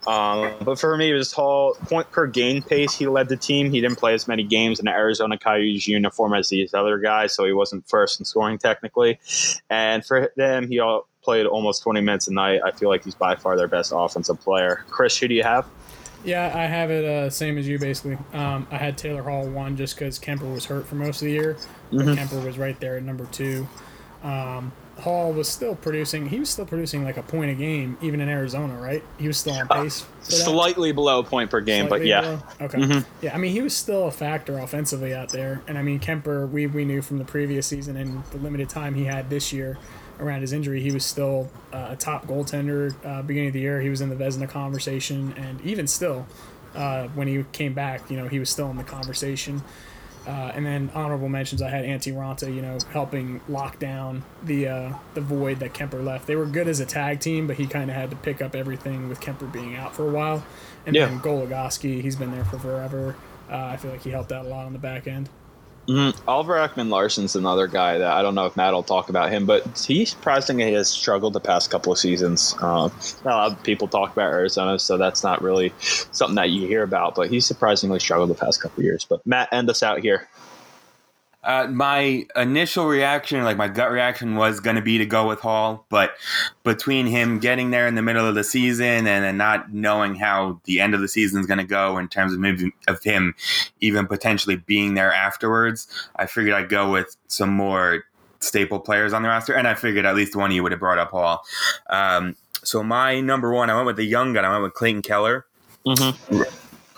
Um, but for me, it was Hall point per game pace. He led the team. He didn't play as many games in an Arizona Coyotes uniform as these other guys, so he wasn't first in scoring technically. And for them, he all played almost 20 minutes a night. I feel like he's by far their best offensive player. Chris, who do you have? Yeah, I have it uh, same as you basically. Um, I had Taylor Hall one just because Kuemper was hurt for most of the year. Mhm. Kuemper was right there at number two. Um, Hall was still producing. He was still producing like a point a game, even in Arizona, right? He was still on pace. for that? Slightly below point per game, but yeah. below? Okay. Mhm. Yeah, I mean, he was still a factor offensively out there. And I mean, Kuemper, we, we knew from the previous season and the limited time he had this year around his injury, he was still uh, a top goaltender. Uh, beginning of the year, he was in the Vezina conversation. And even still, uh, when he came back, you know, he was still in the conversation. Uh, and then honorable mentions, I had Antti Raanta, you know, helping lock down the uh, the void that Kuemper left. They were good as a tag team, but he kind of had to pick up everything with Kuemper being out for a while. And Yeah. then Goligoski, he's been there for forever. Uh, I feel like he helped out a lot on the back end. Mhm. Oliver Ekman Larsson's another guy that I don't know if Matt will talk about him, but he surprisingly has struggled the past couple of seasons. Uh, not a lot of people talk about Arizona, so that's not really something that you hear about. But he's surprisingly struggled the past couple of years. But Matt, end us out here. Uh, my initial reaction, like my gut reaction, was going to be to go with Hall, but between him getting there in the middle of the season and then not knowing how the end of the season is going to go in terms of maybe of him even potentially being there afterwards, I figured I'd go with some more staple players on the roster, and I figured at least one of you would have brought up Hall. Um, so my number one, I went with the young gun. I went with Clayton Keller Mm-hmm.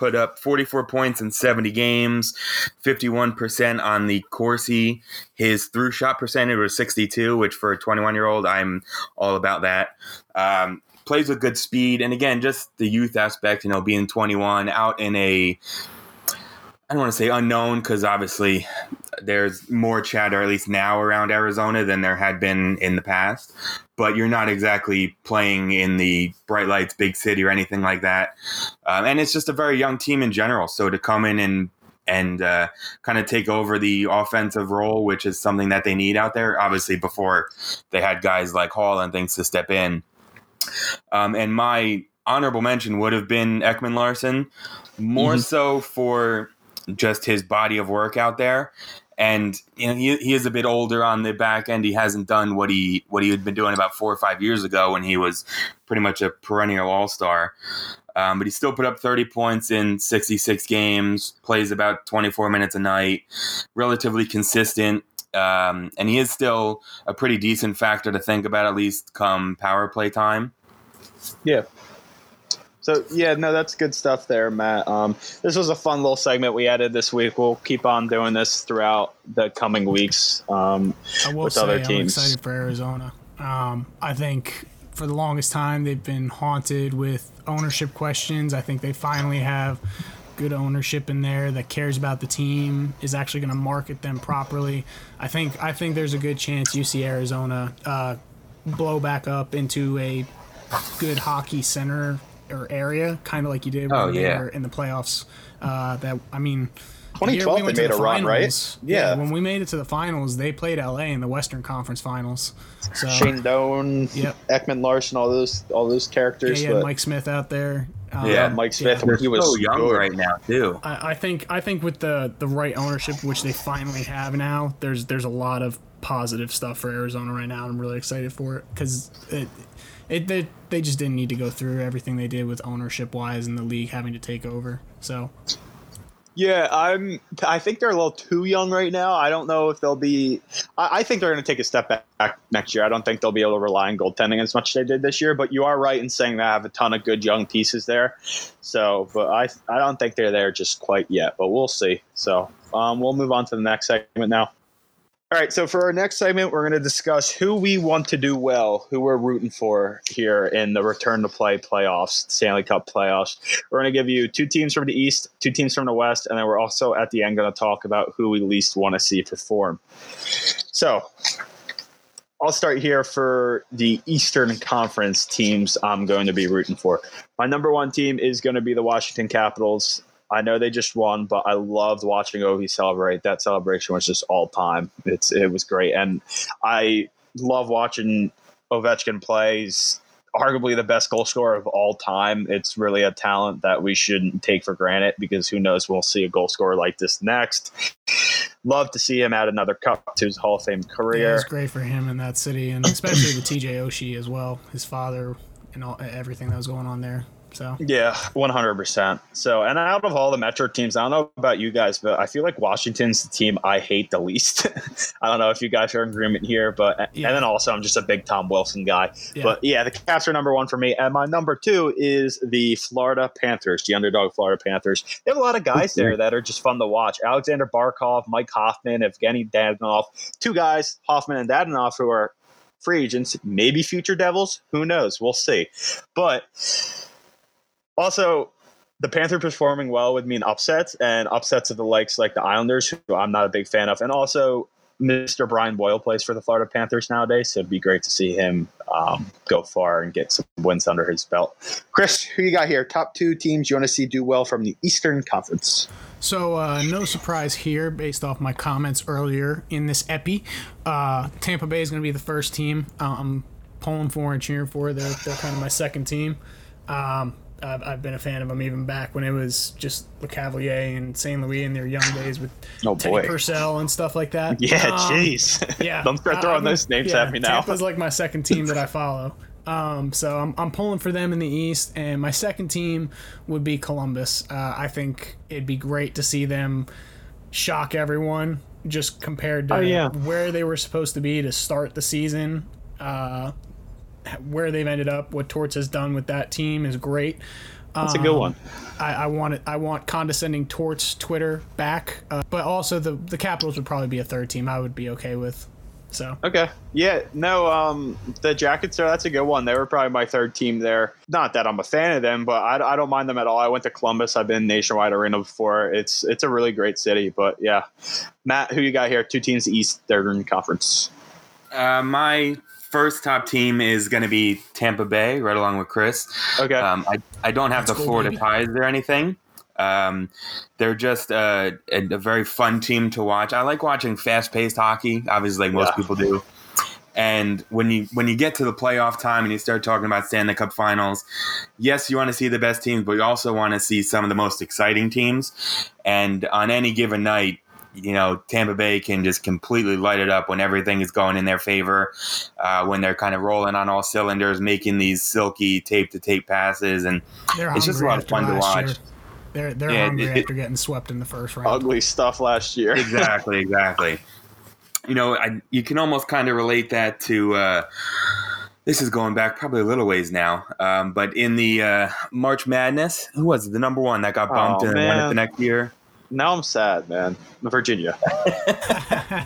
Put up 44 points in 70 games, 51% on the Corsi. His through shot percentage was 62, which for a 21 year old, I'm all about that. Um, plays with good speed. And again, just the youth aspect, you know, being 21 out in a, I don't want to say unknown because obviously there's more chatter, at least now, around Arizona than there had been in the past. But you're not exactly playing in the bright lights, big city, or anything like that. Um, and it's just a very young team in general. So to come in and and uh, kind of take over the offensive role, which is something that they need out there. Obviously, before they had guys like Hall and things to step in. Um, and my honorable mention would have been Ekman Larsson, more so for just his body of work out there. And you know he, he is a bit older on the back end. He hasn't done what he what he had been doing about four or five years ago when he was pretty much a perennial all star. Um, but he still put up 30 points in 66 games, plays about 24 minutes a night, relatively consistent. Um, and he is still a pretty decent factor to think about, at least come power play time. Yeah. So yeah, no, that's good stuff there, Matt. Um, this was a fun little segment we added this week. We'll keep on doing this throughout the coming weeks um, I will with say other I'm excited for Arizona. Um, I think for the longest time they've been haunted with ownership questions. I think they finally have good ownership in there that cares about the team is actually going to market them properly. I think I think there's a good chance you see Arizona uh, blow back up into a good hockey center or area, kind of like you did when Oh, yeah. were in the playoffs. Uh, that I mean. the 2012 we they made the a run, right? finals- Yeah. when we made it to the finals, they played LA in the Western Conference Finals. So Shane Doan, Yep. Ekman Larsson, all those all those yeah, characters. you had but- Mike Smith out there. Um, Yeah, Mike Smith, yeah. when he was so young good. right now too. I, I think I think with the the right ownership, which they finally have now, there's there's a lot of positive stuff for Arizona right now. I'm really excited for it because it, it they, they just didn't need to go through everything they did with ownership wise and the league having to take over. So Yeah, I'm. I think they're a little too young right now. I don't know if they'll be. I, I think they're going to take a step back next year. I don't think they'll be able to rely on goaltending as much as they did this year. But you are right in saying they have a ton of good young pieces there. So, but I I don't think they're there just quite yet. But we'll see. So, um, we'll move on to the next segment now. All right, so for our next segment, we're going to discuss who we want to do well, who we're rooting for here in the return to play playoffs, Stanley Cup playoffs. We're going to give you two teams from the East, two teams from the West, and then we're also at the end going to talk about who we least want to see perform. So I'll start here for the Eastern Conference teams I'm going to be rooting for. My number one team is going to be the Washington Capitals. I know they just won, but I loved watching Ovi celebrate. That celebration was just all time. It's it was great, and I love watching Ovechkin plays. Arguably the best goal scorer of all time. It's really a talent that we shouldn't take for granted because who knows, we'll see a goal scorer like this next. Love to see him add another cup to his Hall of Fame yeah, career. it's great for him in that city and especially with TJ Oshie as well, his father and all everything that was going on there. So Yeah, one hundred percent. So, and out of all the Metro teams, I don't know about you guys, but I feel like Washington's the team I hate the least. I don't know if you guys are in agreement here, but Yeah. and then also I'm just a big Tom Wilson guy. Yeah. But yeah, the Caps are number one for me, and my number two is the Florida Panthers, the underdog Florida Panthers. They have a lot of guys there that are just fun to watch. Alexander Barkov, Mike Hoffman, Evgeny Dadonov, two guys, Hoffman and Dadonov, who are free agents, maybe future Devils. Who knows? We'll see. But also, the Panther performing well would mean upsets and upsets of the likes like the Islanders, who I'm not a big fan of, and also Mr. Brian Boyle plays for the Florida Panthers nowadays, so it'd be great to see him um, go far and get some wins under his belt. Chris, who you got here? Top two teams you want to see do well from the Eastern Conference? So, uh, no surprise here, based off my comments earlier in this epi. Uh, Tampa Bay is going to be the first team uh, I'm pulling for and cheering for. They're, they're kind of my second team. Um, I've, I've been a fan of them even back when it was just Lecavalier and St. Louis in their young days with Oh, Teddy boy. Purcell and stuff like that. Yeah, Um, jeez. yeah. Don't start throwing I'm- those names yeah, at me now. Tampa's like my second team that I follow. Um, so I'm, I'm pulling for them in the East, and my second team would be Columbus. Uh, I think it'd be great to see them shock everyone, just compared to Oh, yeah. where they were supposed to be to start the season. Uh, where they've ended up, what Torts has done with that team is great. That's a good one. I, I want it. I want condescending Torts Twitter back, uh, but also the the Capitals would probably be a third team. I would be okay with. So Okay. Yeah, no, um, the Jackets are, that's a good one. They were probably my third team there. Not that I'm a fan of them, but I, I don't mind them at all. I went to Columbus. I've been Nationwide Arena before. It's it's a really great city, but yeah. Matt, who you got here? Two teams East, Third Conference. Uh, my first top team is going to be Tampa Bay, right along with Chris. Okay. Um, I, I don't have Let's the go, Florida baby. ties or anything. Um, they're just uh, a, a very fun team to watch. I like watching fast paced hockey, obviously, like most Yeah. people do. And when you when you get to the playoff time and you start talking about Stanley Cup Finals, yes, you want to see the best teams, but you also want to see some of the most exciting teams. And on any given night, you know, Tampa Bay can just completely light it up when everything is going in their favor, uh, when they're kind of rolling on all cylinders, making these silky tape to tape passes, and They're it's just a lot of fun to watch. year. They're they're Yeah, hungry it- it- after getting swept in the first round. Ugly stuff last year. exactly, exactly. You know, I, you can almost kind of relate that to. Uh, this is going back probably a little ways now, um, but in the uh, March Madness, who was it? the number one that got bumped Oh, and won it the next year? Now I'm sad, man. Virginia.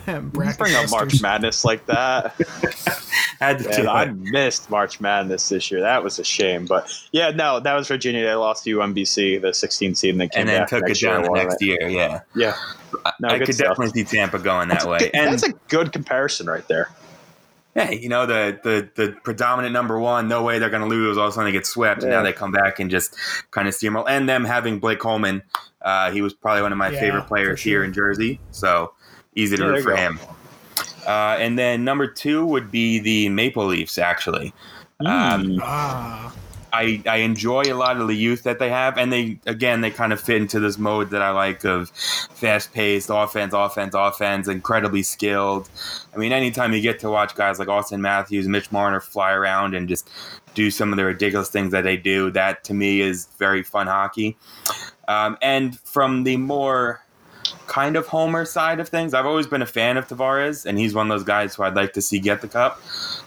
Bracket Bring up March. Madness like that. Had to Man, I missed March Madness this year. That was a shame. But yeah, no, that was Virginia. They lost to UMBC, the 16 seed, and then came and then back took it next year down the won next it. year. Yeah, Yeah, no, I could stuff. definitely see Tampa going that way. That's a, And that's a good comparison right there. Hey, you know the the the predominant number one, no way they're going to lose. All of a sudden they get swept, and now they come back and just kind of steamroll. And them having Blake Coleman, uh, he was probably one of my Yeah, favorite players for here in Jersey, so easy to Yeah, root for go. him. Uh, and then number two would be the Maple Leafs. Actually, um, Mm. Ah, I, I enjoy a lot of the youth that they have, and they again they kind of fit into this mode that I like of fast paced offense, offense, offense, incredibly skilled. I mean, anytime you get to watch guys like Auston Matthews, Mitch Marner fly around and just do some of the ridiculous things that they do, that to me is very fun hockey. Um, and from the more kind of homer side of things, I've always been a fan of Tavares, and he's one of those guys who I'd like to see get the cup.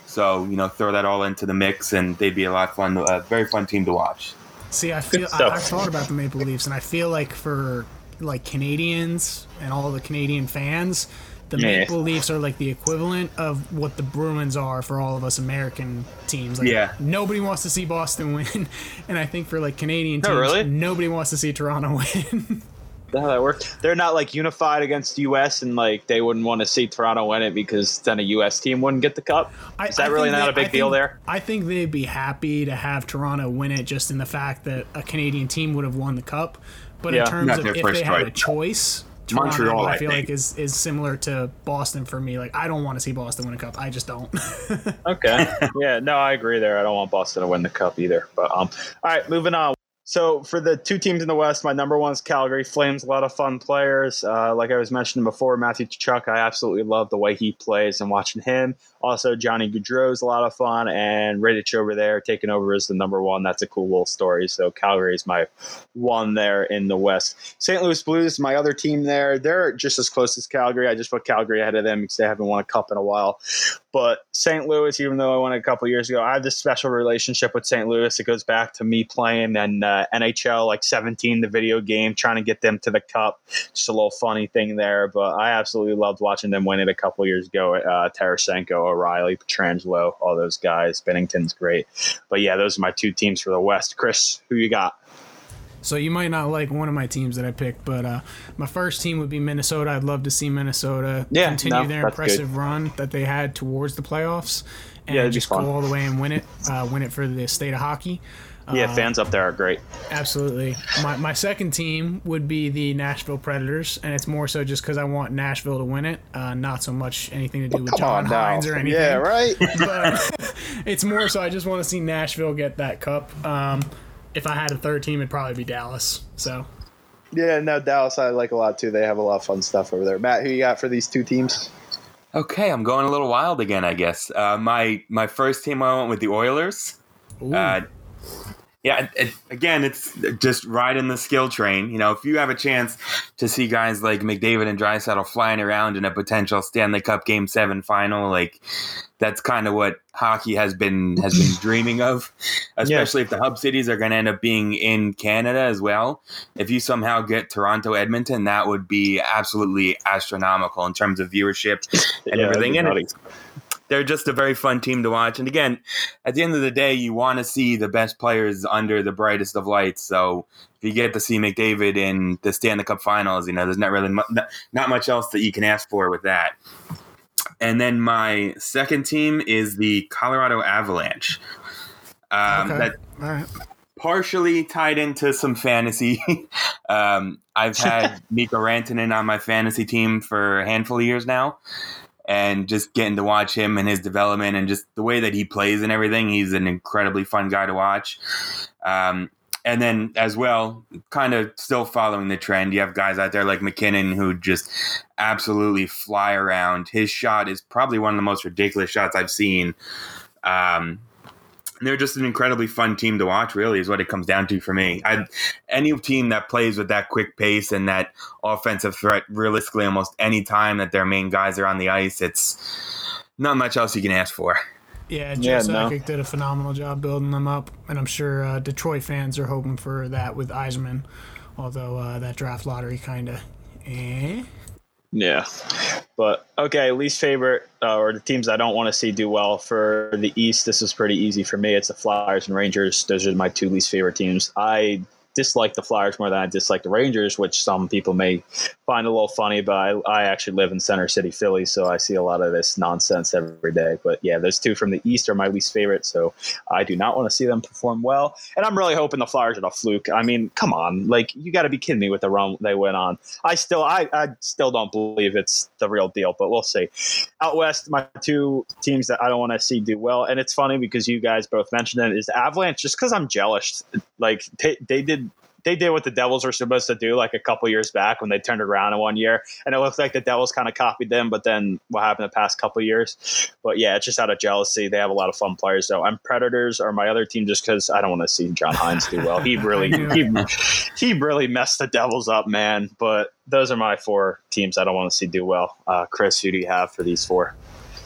So you know, throw that all into the mix, and they'd be a lot of fun, a very fun team to watch. see, I feel I, stuff. I thought about the Maple Leafs, and I feel like for like Canadians and all the Canadian fans, the Yeah. Maple Leafs are like the equivalent of what the Bruins are for all of us American teams. Like, Yeah. nobody wants to see Boston win, and I think for like Canadian Oh, teams, really? nobody wants to see Toronto win. How that works? They're not like unified against U.S. and like they wouldn't want to see Toronto win it because then a U.S. team wouldn't get the cup. Is that I really not they- a big I deal there? I think they'd be happy to have Toronto win it just in the fact that a Canadian team would have won the cup. But Yeah. in terms Not of if first they had a choice. Choice, Toronto, Montreal, I I feel think. like is is similar to Boston for me. Like I don't want to see Boston win a cup. I just don't. Okay. yeah, no, I agree there. I don't want Boston to win the cup either. But um, all right, moving on. So for the two teams in the West, my number one is Calgary Flames. A lot of fun players. Uh, like I was mentioning before, Matthew Tkachuk. I absolutely love the way he plays and watching him. Also, Johnny Gaudreau is a lot of fun, and Rittich over there taking over as the number one. That's a cool little story. So Calgary is my one there in the West. St. Louis Blues, my other team there. They're just as close as Calgary. I just put Calgary ahead of them because they haven't won a cup in a while. But St. Louis, even though I won a couple years ago, I have this special relationship with St. Louis. It goes back to me playing and uh, NHL like 17, the video game, trying to get them to the cup. Just a little funny thing there. But I absolutely loved watching them win it a couple years ago. Uh, Tarasenko, O'Reilly, Pietrangelo, all those guys. Binnington's great. But yeah, those are my two teams for the West. Chris, who you got? so you might not like one of my teams that I picked, but uh, my first team would be Minnesota. I'd love to see Minnesota Yeah, continue no, their impressive run that they had towards the playoffs and Yeah, just go all the way and win it. Uh, win it for the state of hockey. Yeah, fans up there are great. Absolutely. My, my second team would be the Nashville Predators, and it's more so just because I want Nashville to win it, uh, not so much anything to do with John Hynes or anything. Yeah, right. But it's more so I just want to see Nashville get that cup. Um, if I had a third team, it'd probably be Dallas. So Yeah, no, Dallas I like a lot too. They have a lot of fun stuff over there. Matt, who you got for these two teams? Okay, I'm going a little wild again, I guess. Uh, my my first team, I went with the Oilers. ooh, Uh, yeah, it, it- again, it's just riding the skill train. You know, if you have a chance to see guys like McDavid and Draisaitl flying around in a potential Stanley Cup Game Seven final, like that's kind of what hockey has been has been dreaming of. Especially if the hub cities are going to end up being in Canada as well. If you somehow get Toronto, Edmonton, that would be absolutely astronomical in terms of viewership and Yeah, everything. that'd And be it's they're just a very fun team to watch. And again, at the end of the day, you want to see the best players under the brightest of lights. So if you get to see McDavid in the Stanley Cup Finals, you know there's not really mu- not, much else that you can ask for with that. And then my second team is the Colorado Avalanche. Um, okay. That all right. partially tied into some fantasy. um, I've had Mika Rantanen on my fantasy team for a handful of years now, and just getting to watch him and his development and just the way that he plays and everything. He's an incredibly fun guy to watch. Um, and then as well, kind of still following the trend, you have guys out there like MacKinnon who just absolutely fly around. His shot is probably one of the most ridiculous shots I've seen. Um, they're just an incredibly fun team to watch. Really, is what it comes down to for me. I, any team that plays with that quick pace and that offensive threat, realistically, almost any time that their main guys are on the ice, it's not much else you can ask for. Yeah, Joe yeah, no. did a phenomenal job building them up, and I'm sure uh, Detroit fans are hoping for that with Yzerman. Although uh, that draft lottery kind of, eh. Yeah, but okay. Least favorite uh, or the teams I don't want to see do well for the East. This is pretty easy for me. It's the Flyers and Rangers. Those are my two least favorite teams. I dislike the Flyers more than I dislike the Rangers, which some people may find a little funny. But I, I actually live in Center City, Philly, so I see a lot of this nonsense every day. But yeah, those two from the East are my least favorite, so I do not want to see them perform well. And I'm really hoping the Flyers are a fluke. I mean, come on, like you got to be kidding me with the run they went on. I still, I, I still don't believe it's the real deal, but we'll see. Out west, my two teams that I don't want to see do well, and it's funny because you guys both mentioned it, is Avalanche. Just because I'm jealous, like they, they did they did what the Devils were supposed to do like a couple years back when they turned around in one year, and it looked like the Devils kind of copied them. But then what happened the past couple years? But yeah, it's just out of jealousy. They have a lot of fun players though. I'm Predators or my other team just because I don't want to see John Hynes do well. He really he, he really messed the Devils up, man. But those are my four teams I don't want to see do well. Uh, Chris, who do you have for these four?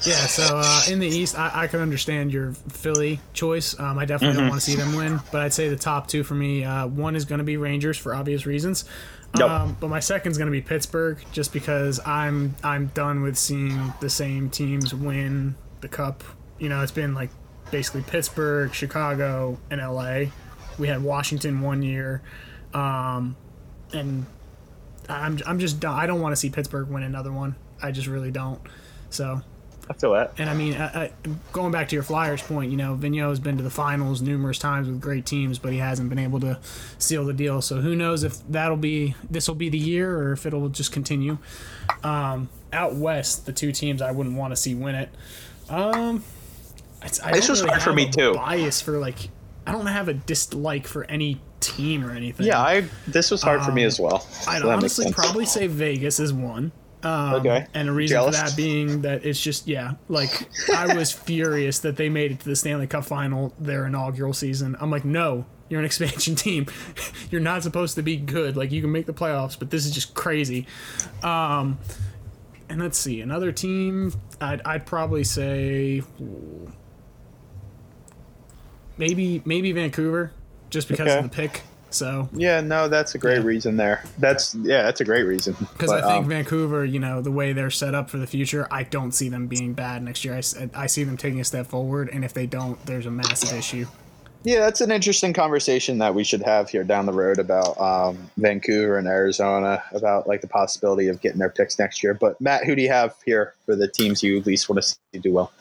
Yeah, so uh, in the East, I, I, can understand your Philly choice. Um, I definitely mm-hmm. don't want to see them win, but I'd say the top two for me. Uh, one is going to be Rangers for obvious reasons, yep. um, but my second is going to be Pittsburgh, just because I'm I'm done with seeing the same teams win the cup. You know, it's been like basically Pittsburgh, Chicago, and LA. We had Washington one year, um, and I'm I'm just done. I don't want to see Pittsburgh win another one. I just really don't. So I feel that. And I mean, uh, uh, going back to your Flyers point, you know, Vigneault has been to the finals numerous times with great teams, but he hasn't been able to seal the deal. So who knows if that'll be this will be the year or if it'll just continue. Um, out west, the two teams I wouldn't want to see win it. Um, it's, I this was really hard for me too. Bias for like, I don't have a dislike for any team or anything. Yeah, I this was hard um, for me as well. I'd honestly probably say Vegas is one. Um, okay. And the reason Jealous. for that being that it's just yeah, like I was furious that they made it to the Stanley Cup final their inaugural season. I'm like, no, you're an expansion team. you're not supposed to be good. Like you can make the playoffs, but this is just crazy. Um, and let's see, another team. I'd I'd probably say maybe maybe Vancouver, just because okay. of the pick. So yeah, no, that's a great yeah. reason there. That's yeah, that's a great reason. Because I think um, Vancouver, you know, the way they're set up for the future, I don't see them being bad next year. I, I see them taking a step forward, and if they don't, there's a massive issue. Yeah, that's an interesting conversation that we should have here down the road about um, Vancouver and Arizona about like the possibility of getting their picks next year. But Matt, who do you have here for the teams you at least want to see do well?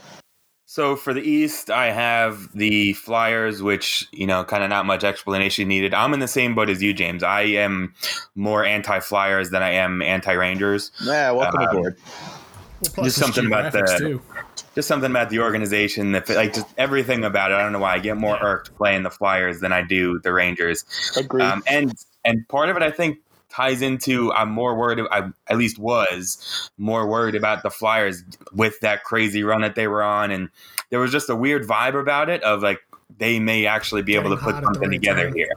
So for the East, I have the Flyers, which you know, kind of not much explanation needed. I'm in the same boat as you, James. I am more anti-Flyers than I am anti-Rangers. Yeah, welcome um, aboard. Well, just something about the, too. just something about the organization that, like, just everything about it. I don't know why I get more yeah. irked playing the Flyers than I do the Rangers. Agreed. Um, and and part of it, I think, ties into I'm more worried. I at least was more worried about the Flyers with that crazy run that they were on, and there was just a weird vibe about it of like they may actually be able to put something together time. here.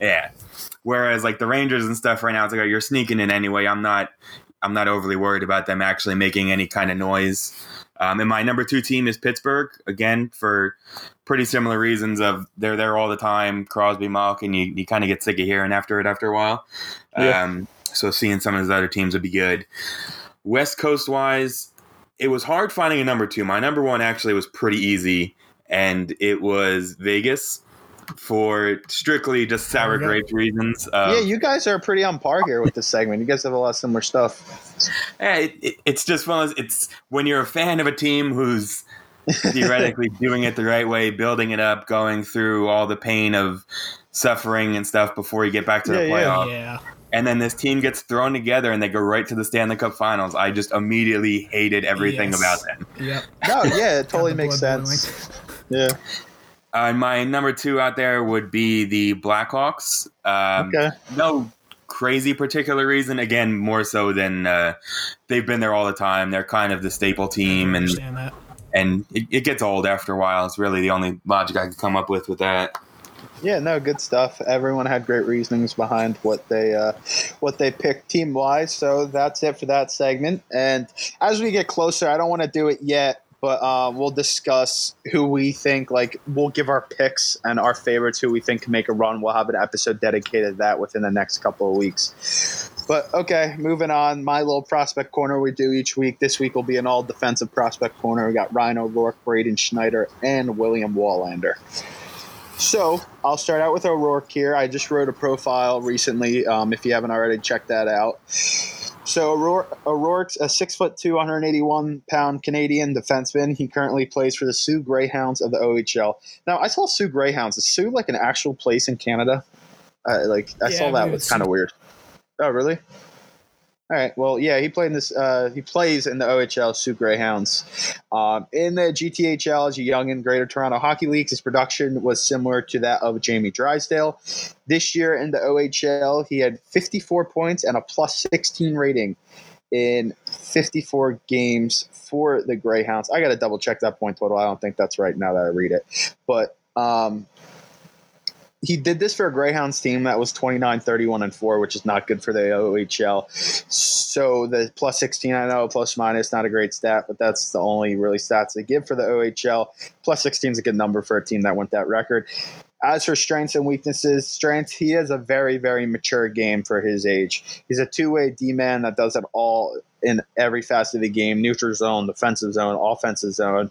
Yeah. Whereas like the Rangers and stuff right now, it's like oh, you're sneaking in anyway. I'm not. I'm not overly worried about them actually making any kind of noise. Um, and my number two team is Pittsburgh again for pretty similar reasons of they're there all the time. Crosby, Malkin, you, you kind of get sick of hearing after it after a while. Yeah. Um, so seeing some of those other teams would be good. West Coast wise, it was hard finding a number two. My number one actually was pretty easy, and it was Vegas for strictly just sour grapes reasons. Um, yeah, you guys are pretty on par here with this segment. You guys have a lot of similar stuff. Yeah, it, it, it's just one of those, it's when you're a fan of a team who's theoretically doing it the right way, building it up, going through all the pain of suffering and stuff before you get back to yeah, the playoff. Yeah. and then this team gets thrown together and they go right to the Stanley Cup Finals. I just immediately hated everything Yes. about them. Yep. No, yeah, it totally makes blood sense. Yeah. Uh, my number two out there would be the Blackhawks. Um, Okay. No crazy particular reason. Again, more so than uh, they've been there all the time. They're kind of the staple team, I and that. and it, it gets old after a while. It's really the only logic I could come up with with that. Yeah, no, good stuff. Everyone had great reasonings behind what they uh, what they picked team wise. So that's it for that segment. And as we get closer, I don't want to do it yet, but uh, we'll discuss who we think. Like we'll give our picks and our favorites, who we think can make a run. We'll have an episode dedicated to that within the next couple of weeks. But okay, moving on. My little prospect corner we do each week. This week will be an all defensive prospect corner. We got Ryan O'Rourke, Braden Schneider, and William Wallinder. So I'll start out with O'Rourke here. I just wrote a profile recently. Um, if you haven't already, check that out. So O'Rourke, O'Rourke's a six foot two, 181 pound Canadian defenseman. He currently plays for the Soo Greyhounds of the OHL. Now I saw Soo Greyhounds. Is Soo like an actual place in Canada? Uh, like I Yeah, saw I that was kind of weird. Oh really? All right. Well, yeah, he played in this. Uh, he plays in the OHL Soo Greyhounds. Um, in the GTHL as a young in Greater Toronto Hockey League, his production was similar to that of Jamie Drysdale. This year in the OHL, he had 54 points and a plus 16 rating in 54 games for the Greyhounds. I got to double check that point total. I don't think that's right now that I read it, but. Um, he did this for a Greyhounds team that was 29, 31, and 4, which is not good for the OHL. So the plus 16, I know, plus minus, not a great stat, but that's the only really stats they give for the OHL. Plus 16 is a good number for a team that went that record. As for strengths and weaknesses, strengths, he has a very, very mature game for his age. He's a two way D man that does it all in every facet of the game neutral zone, defensive zone, offensive zone.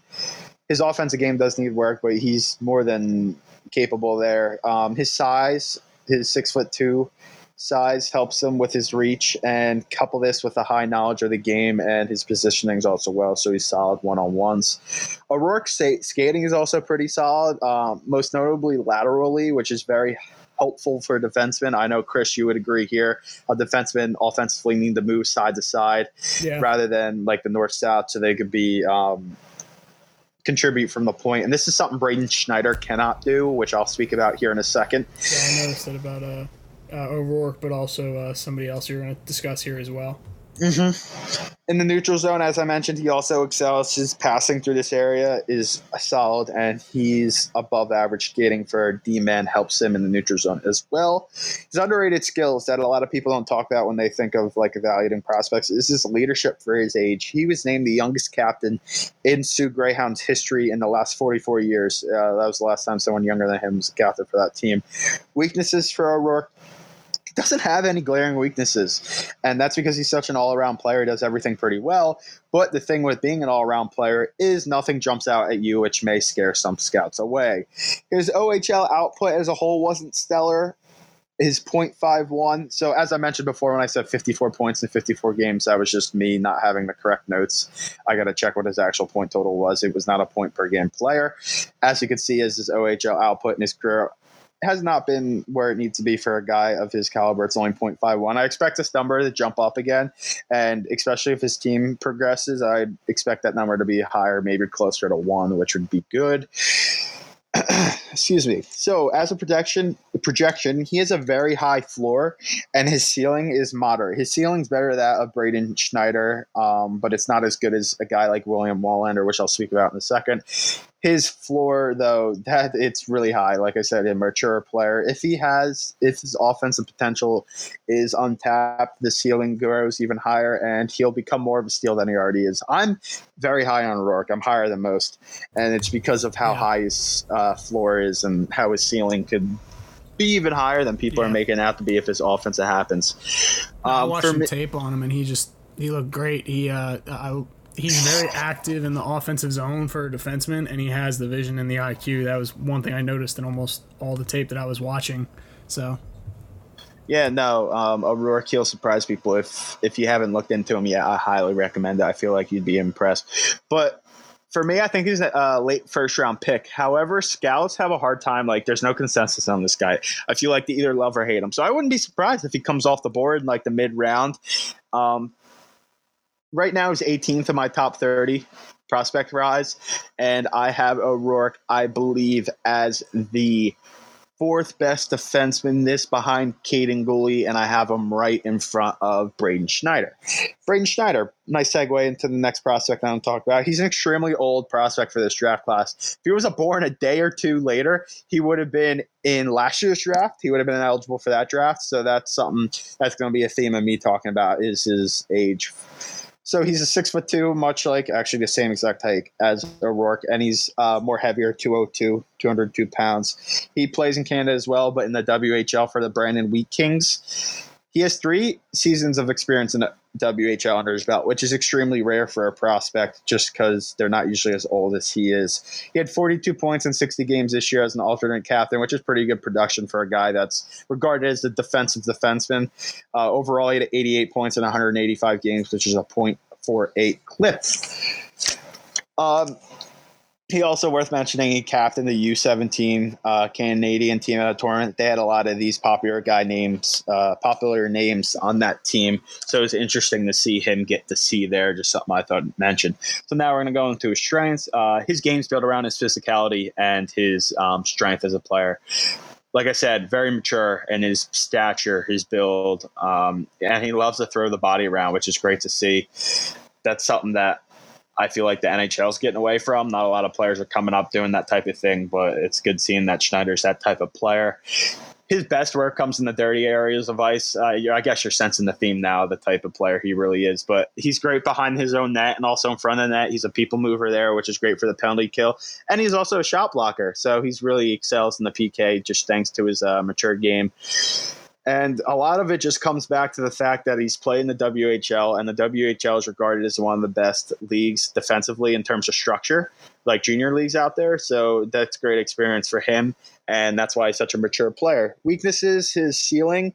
His offensive game does need work, but he's more than capable there. Um, his size, his six foot two size, helps him with his reach, and couple this with a high knowledge of the game and his positioning is also well. So he's solid one on ones. O'Rourke's sa- skating is also pretty solid, um, most notably laterally, which is very helpful for a defenseman. I know Chris, you would agree here. A defenseman offensively need to move side to side Yeah. rather than like the north south, so they could be um, contribute from the. And this is something Braden Schneider cannot do, which I'll speak about here in a second. Yeah, I noticed that about uh, uh, O'Rourke, but also uh, somebody else you're going to discuss here as well. In the neutral zone, as I mentioned, he also excels. His passing through this area is solid, and he's above average skating for D man, helps him in the neutral zone as well. His underrated skills that a lot of people don't talk about when they think of like evaluating prospects is his leadership for his age. He was named the youngest captain in Soo Greyhounds history in the last 44 years. Uh, that was the last time someone younger than him was a captain for that team. Weaknesses for O'Rourke doesn't have any glaring weaknesses. And that's because he's such an all around player. He does everything pretty well. But the thing with being an all around player is nothing jumps out at you, which may scare some scouts away. His OHL output as a whole wasn't stellar. His .51. So as I mentioned before, when I said 54 points in 54 games, that was just me not having the correct notes. I got to check what his actual point total was. It was not a point per game player. As you can see, as his OHL output in his career has not been where it needs to be for a guy of his caliber. It's only 0.51. I expect this number to jump up again, and especially if his team progresses, I expect that number to be higher, maybe closer to one, which would be good. Excuse me. So, as a projection, projection, he has a very high floor, and his ceiling is moderate. His ceiling's better than that of Braden Schneider, um, but it's not as good as a guy like William Wallinder, which I'll speak about in a second his floor though that it's really high like i said a mature player if he has if his offensive potential is untapped the ceiling grows even higher and he'll become more of a steal than he already is i'm very high on rourke i'm higher than most and it's because of how Yeah. high his uh, floor is and how his ceiling could be even higher than people Yeah. are making out to be if his offense happens I um, watched some me- tape on him, and he just he looked great. He uh, I, he's very active in the offensive zone for a defenseman, and he has the vision and the IQ. That was one thing I noticed in almost all the tape that I was watching. So Yeah, no, um, O'Rourke he'll surprise people if if you haven't looked into him yet. I highly recommend it. I feel like you'd be impressed. But for me, I think he's a late first round pick. However, scouts have a hard time. Like, there's no consensus on this guy. I feel like they either love or hate him. So I wouldn't be surprised if he comes off the board in like the mid round. Um, right now, he's 18th in my top 30 prospect rise, and I have O'Rourke, I believe, as the fourth best defenseman, this behind Kaiden Guhle, and I have him right in front of Braden Schneider. Braden Schneider, nice segue into the next prospect I'm talk about. He's an extremely old prospect for this draft class. If he was born a day or two later, he would have been in last year's draft. He would have been eligible for that draft. So that's something that's going to be a theme of me talking about is his age. So he's a six foot two, much like actually the same exact height as O'Rourke, and he's uh, more heavier, 202, 202 pounds. He plays in Canada as well, but in the WHL for the Brandon Wheat Kings. He has three seasons of experience in WHL under his belt, which is extremely rare for a prospect just because they're not usually as old as he is. He had 42 points in 60 games this year as an alternate captain, which is pretty good production for a guy that's regarded as a defensive defenseman. Uh, overall, he had 88 points in 185 games, which is a .48 clip. Um, he also worth mentioning he captained the U17 uh, Canadian team at a tournament. They had a lot of these popular guy names, uh, popular names on that team. So it was interesting to see him get to see there. Just something I thought I'd mention. So now we're going to go into his strengths. Uh, his game's built around his physicality and his um, strength as a player. Like I said, very mature in his stature, his build, um, and he loves to throw the body around, which is great to see. That's something that I feel like the NHL is getting away from. Not a lot of players are coming up doing that type of thing, but it's good seeing that Schneider's that type of player. His best work comes in the dirty areas of ice. Uh, I guess you're sensing the theme now, the type of player he really is. But he's great behind his own net and also in front of the net. He's a people mover there, which is great for the penalty kill. And he's also a shot blocker. So he's really excels in the PK just thanks to his uh, mature game. And a lot of it just comes back to the fact that he's played in the WHL, and the WHL is regarded as one of the best leagues defensively in terms of structure, like junior leagues out there. So that's great experience for him, and that's why he's such a mature player. Weaknesses: his ceiling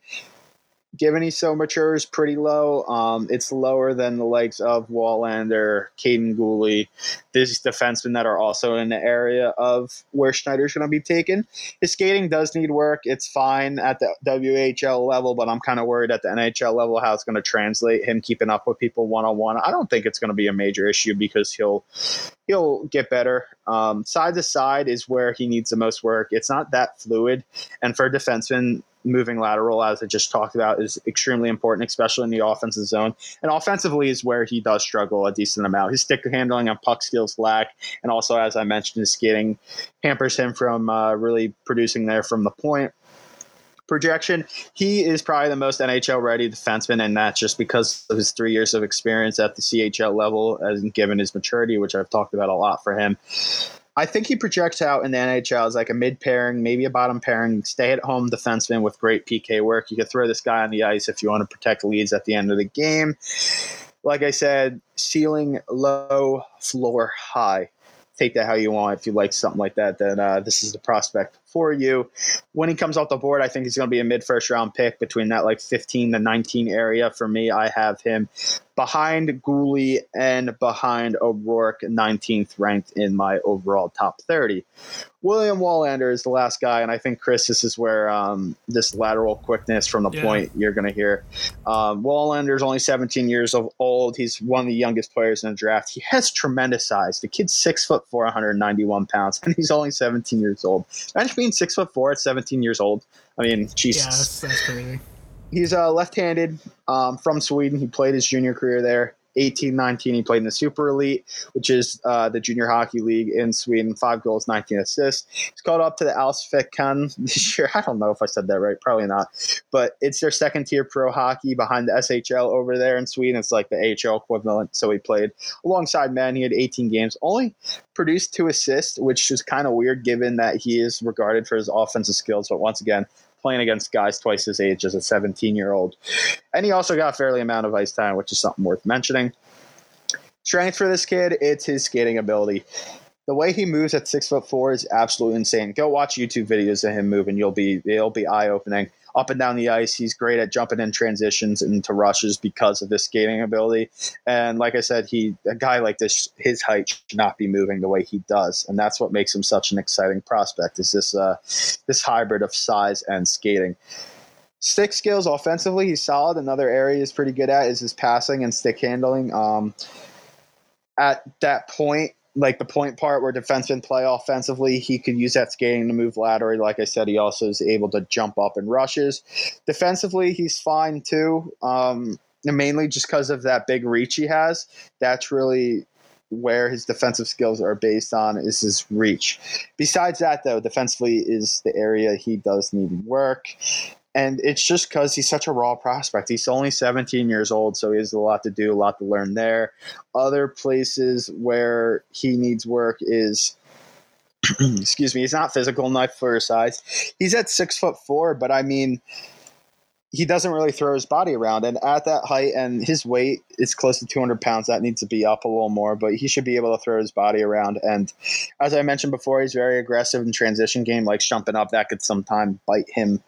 given he's so mature, is pretty low. Um, it's lower than the likes of Wallinder, Kaiden Guhle, these defensemen that are also in the area of where Schneider's going to be taken. His skating does need work. It's fine at the WHL level, but I'm kind of worried at the NHL level how it's going to translate him keeping up with people one on one. I don't think it's going to be a major issue because he'll he'll get better. Um, side to side is where he needs the most work. It's not that fluid, and for a defenseman, moving lateral, as I just talked about, is extremely important, especially in the offensive zone. And offensively is where he does struggle a decent amount. His stick handling and puck skills lack, and also, as I mentioned, his skating hampers him from uh, really producing there from the point projection. He is probably the most NHL ready defenseman, and that's just because of his three years of experience at the CHL level, and given his maturity, which I've talked about a lot for him. I think he projects out in the NHL as like a mid pairing, maybe a bottom pairing, stay at home defenseman with great PK work. You could throw this guy on the ice if you want to protect leads at the end of the game. Like I said, ceiling low, floor high take that how you want. If you like something like that, then uh, this is the prospect for you. When he comes off the board, I think he's going to be a mid first round pick between that like 15 to 19 area. For me, I have him behind Guhle and behind O'Rourke, 19th ranked in my overall top 30. William Wallinder is the last guy, and I think Chris, this is where um, this lateral quickness from the yeah. point you're going to hear. Um, Wallinder is only 17 years of old. He's one of the youngest players in the draft. He has tremendous size. The kid's six foot four, 191 pounds, and he's only 17 years old. Being six foot four at 17 years old. I mean, Jesus. Yeah, that's, that's crazy. He's uh, left-handed um, from Sweden. He played his junior career there. 18 19, he played in the Super Elite, which is uh, the junior hockey league in Sweden. Five goals, 19 assists. He's called up to the Allsvenskan this year. I don't know if I said that right. Probably not. But it's their second tier pro hockey behind the SHL over there in Sweden. It's like the AHL equivalent. So he played alongside men. He had 18 games, only produced two assists, which is kind of weird given that he is regarded for his offensive skills. But once again, playing against guys twice his age as a 17 year old. And he also got a fairly amount of ice time, which is something worth mentioning. Strength for this kid, it's his skating ability. The way he moves at six foot four is absolutely insane. Go watch YouTube videos of him move, and you'll be it'll be eye opening. Up and down the ice. He's great at jumping in transitions into rushes because of his skating ability. And like I said, he a guy like this, his height should not be moving the way he does, and that's what makes him such an exciting prospect. Is this uh, this hybrid of size and skating. Stick skills offensively, he's solid. Another area he's pretty good at is his passing and stick handling. Um, at that point, like the point part where defensemen play offensively, he could use that skating to move laterally. Like I said, he also is able to jump up in rushes. Defensively, he's fine too. Um, mainly just because of that big reach he has. That's really where his defensive skills are based on is his reach. Besides that, though, defensively is the area he does need work. And it's just because he's such a raw prospect. He's only 17 years old, so he has a lot to do, a lot to learn there. Other places where he needs work is excuse me, he's not physical enough for his size. He's at six foot four, but I mean, he doesn't really throw his body around. And at that height and his weight is close to 200 pounds, that needs to be up a little more, but he should be able to throw his body around. And as I mentioned before, he's very aggressive in transition game, like jumping up. That could sometimes bite him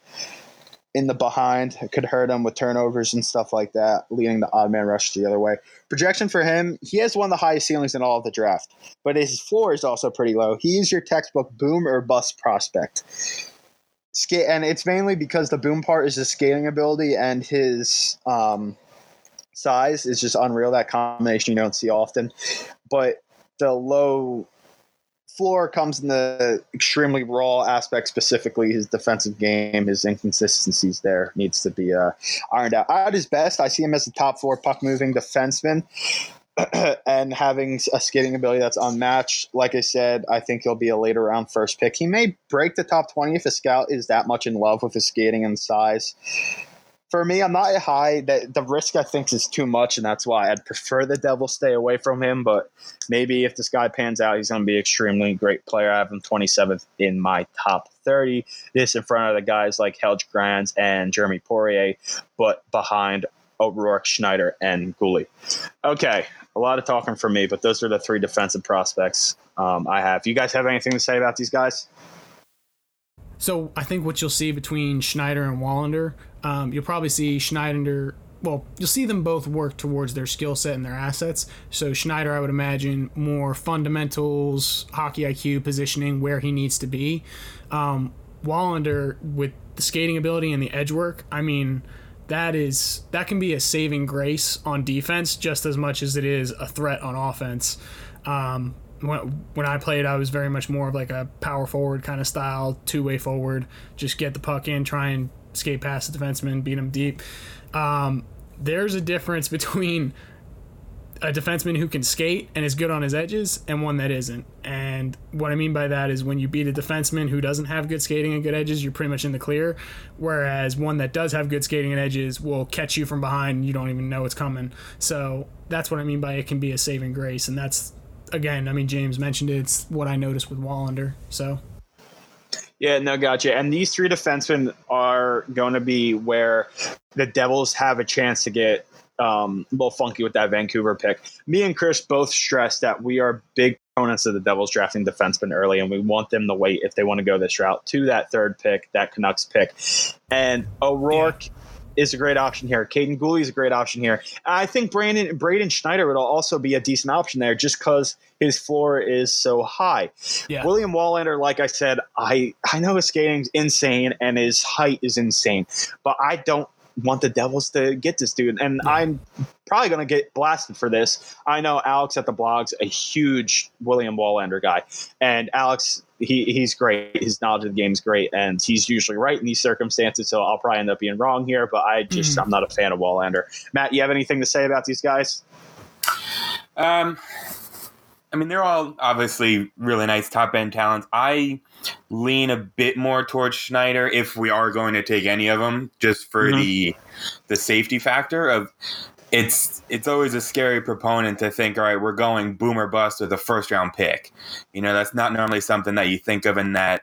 in the behind. Could hurt him with turnovers and stuff like that, leading the odd man rush the other way. Projection for him, he has one of the highest ceilings in all of the draft, but his floor is also pretty low. He's your textbook boom or bust prospect and it's mainly because the boom part is his scaling ability and his um, size is just unreal. That combination you don't see often, but the low floor comes in the extremely raw aspect, specifically his defensive game, his inconsistencies there needs to be uh, ironed out. At his best, I see him as a top four puck moving defenseman. and having a skating ability that's unmatched. Like I said, I think he'll be a later round first pick. He may break the top 20 if a scout is that much in love with his skating and size. For me, I'm not high. That the risk I think is too much, and that's why I'd prefer the devil stay away from him. But maybe if this guy pans out, he's going to be extremely great player. I have him 27th in my top 30. This in front of the guys like Hellgren and Jeremy Poirier, but behind O'Rourke, Schneider, and Guhle. Okay, a lot of talking for me, but those are the three defensive prospects um, I have. You guys have anything to say about these guys? So I think what you'll see between Schneider and Wallinder, um, you'll probably see Schneider. Well, you'll see them both work towards their skill set and their assets. So Schneider, I would imagine, more fundamentals, hockey IQ, positioning, where he needs to be. Um, Wallinder with the skating ability and the edge work. I mean, that is that can be a saving grace on defense just as much as it is a threat on offense. Um, when, when I played, I was very much more of like a power forward kind of style, two way forward, just get the puck in, try and skate past the defenseman, beat him deep. Um, there's a difference between a defenseman who can skate and is good on his edges and one that isn't. And what I mean by that is when you beat a defenseman who doesn't have good skating and good edges, you're pretty much in the clear. Whereas one that does have good skating and edges will catch you from behind and you don't even know it's coming. So that's what I mean by it can be a saving grace. And that's, again, I mean, James mentioned it. It's what I noticed with Wallinder. So. Yeah, no, gotcha. And these three defensemen are going to be where the Devils have a chance to get um, a little funky with that Vancouver pick. Me and Chris both stressed that we are big opponents of the Devils drafting defensemen early, and we want them to wait if they want to go this route to that third pick, that Canucks pick. And O'Rourke. Yeah. Is a great option here. Kaiden Guhle is a great option here. I think Brandon Braden Schneider would also be a decent option there, just because his floor is so high. Yeah. William Wallinder, like I said, I I know his skating's insane and his height is insane, but I don't want the Devils to get this dude. And yeah. I'm probably going to get blasted for this. I know Alex at the blog's a huge William Wallinder guy. And Alex, he, he's great. His knowledge of the game is great. And he's usually right in these circumstances. So I'll probably end up being wrong here. But I just, mm. I'm not a fan of Wallinder. Matt, you have anything to say about these guys? Um, I mean, they're all obviously really nice top end talents. I lean a bit more towards Schneider if we are going to take any of them, just for mm-hmm. the the safety factor of it's it's always a scary proponent to think, all right, we're going boomer bust with a first round pick. You know, that's not normally something that you think of in that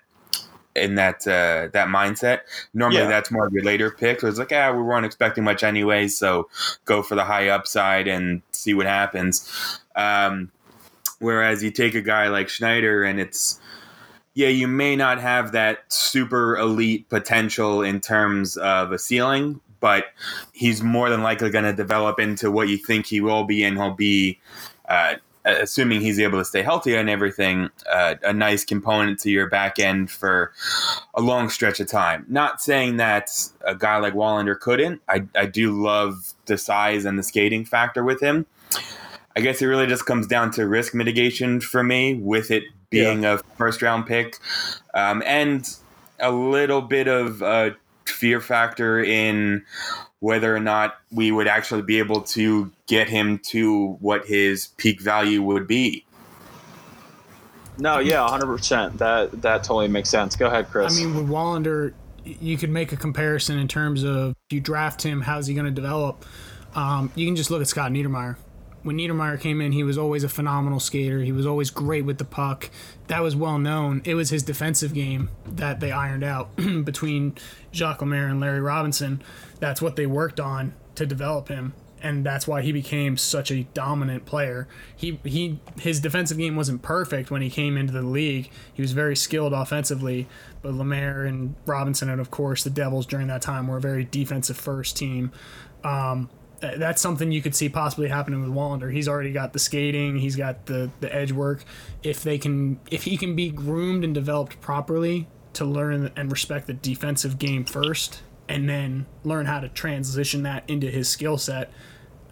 in that uh, that mindset. Normally, yeah. that's more of your later pick. So it's like, ah, we weren't expecting much anyway, so go for the high upside and see what happens. Um, whereas you take a guy like Schneider, and it's yeah, you may not have that super elite potential in terms of a ceiling, but he's more than likely going to develop into what you think he will be, and he'll be, uh, assuming he's able to stay healthy and everything, uh, a nice component to your back end for a long stretch of time. Not saying that a guy like Wallinder couldn't. I, I do love the size and the skating factor with him. I guess it really just comes down to risk mitigation for me, with it being yeah. a first round pick, um, and a little bit of a fear factor in whether or not we would actually be able to get him to what his peak value would be. No, yeah, 100%. That that totally makes sense. Go ahead, Chris. I mean, with Wallinder, you could make a comparison in terms of if you draft him, how's he going to develop? Um, you can just look at Scott Niedermayer when Niedermayer came in, he was always a phenomenal skater. He was always great with the puck. That was well known. It was his defensive game that they ironed out between Jacques Lemaire and Larry Robinson. That's what they worked on to develop him, and that's why he became such a dominant player. He he his defensive game wasn't perfect when he came into the league. He was very skilled offensively, but Lemaire and Robinson and of course the Devils during that time were a very defensive first team. Um, that's something you could see possibly happening with Wallinder. He's already got the skating, he's got the the edge work. If they can, if he can be groomed and developed properly to learn and respect the defensive game first, and then learn how to transition that into his skill set,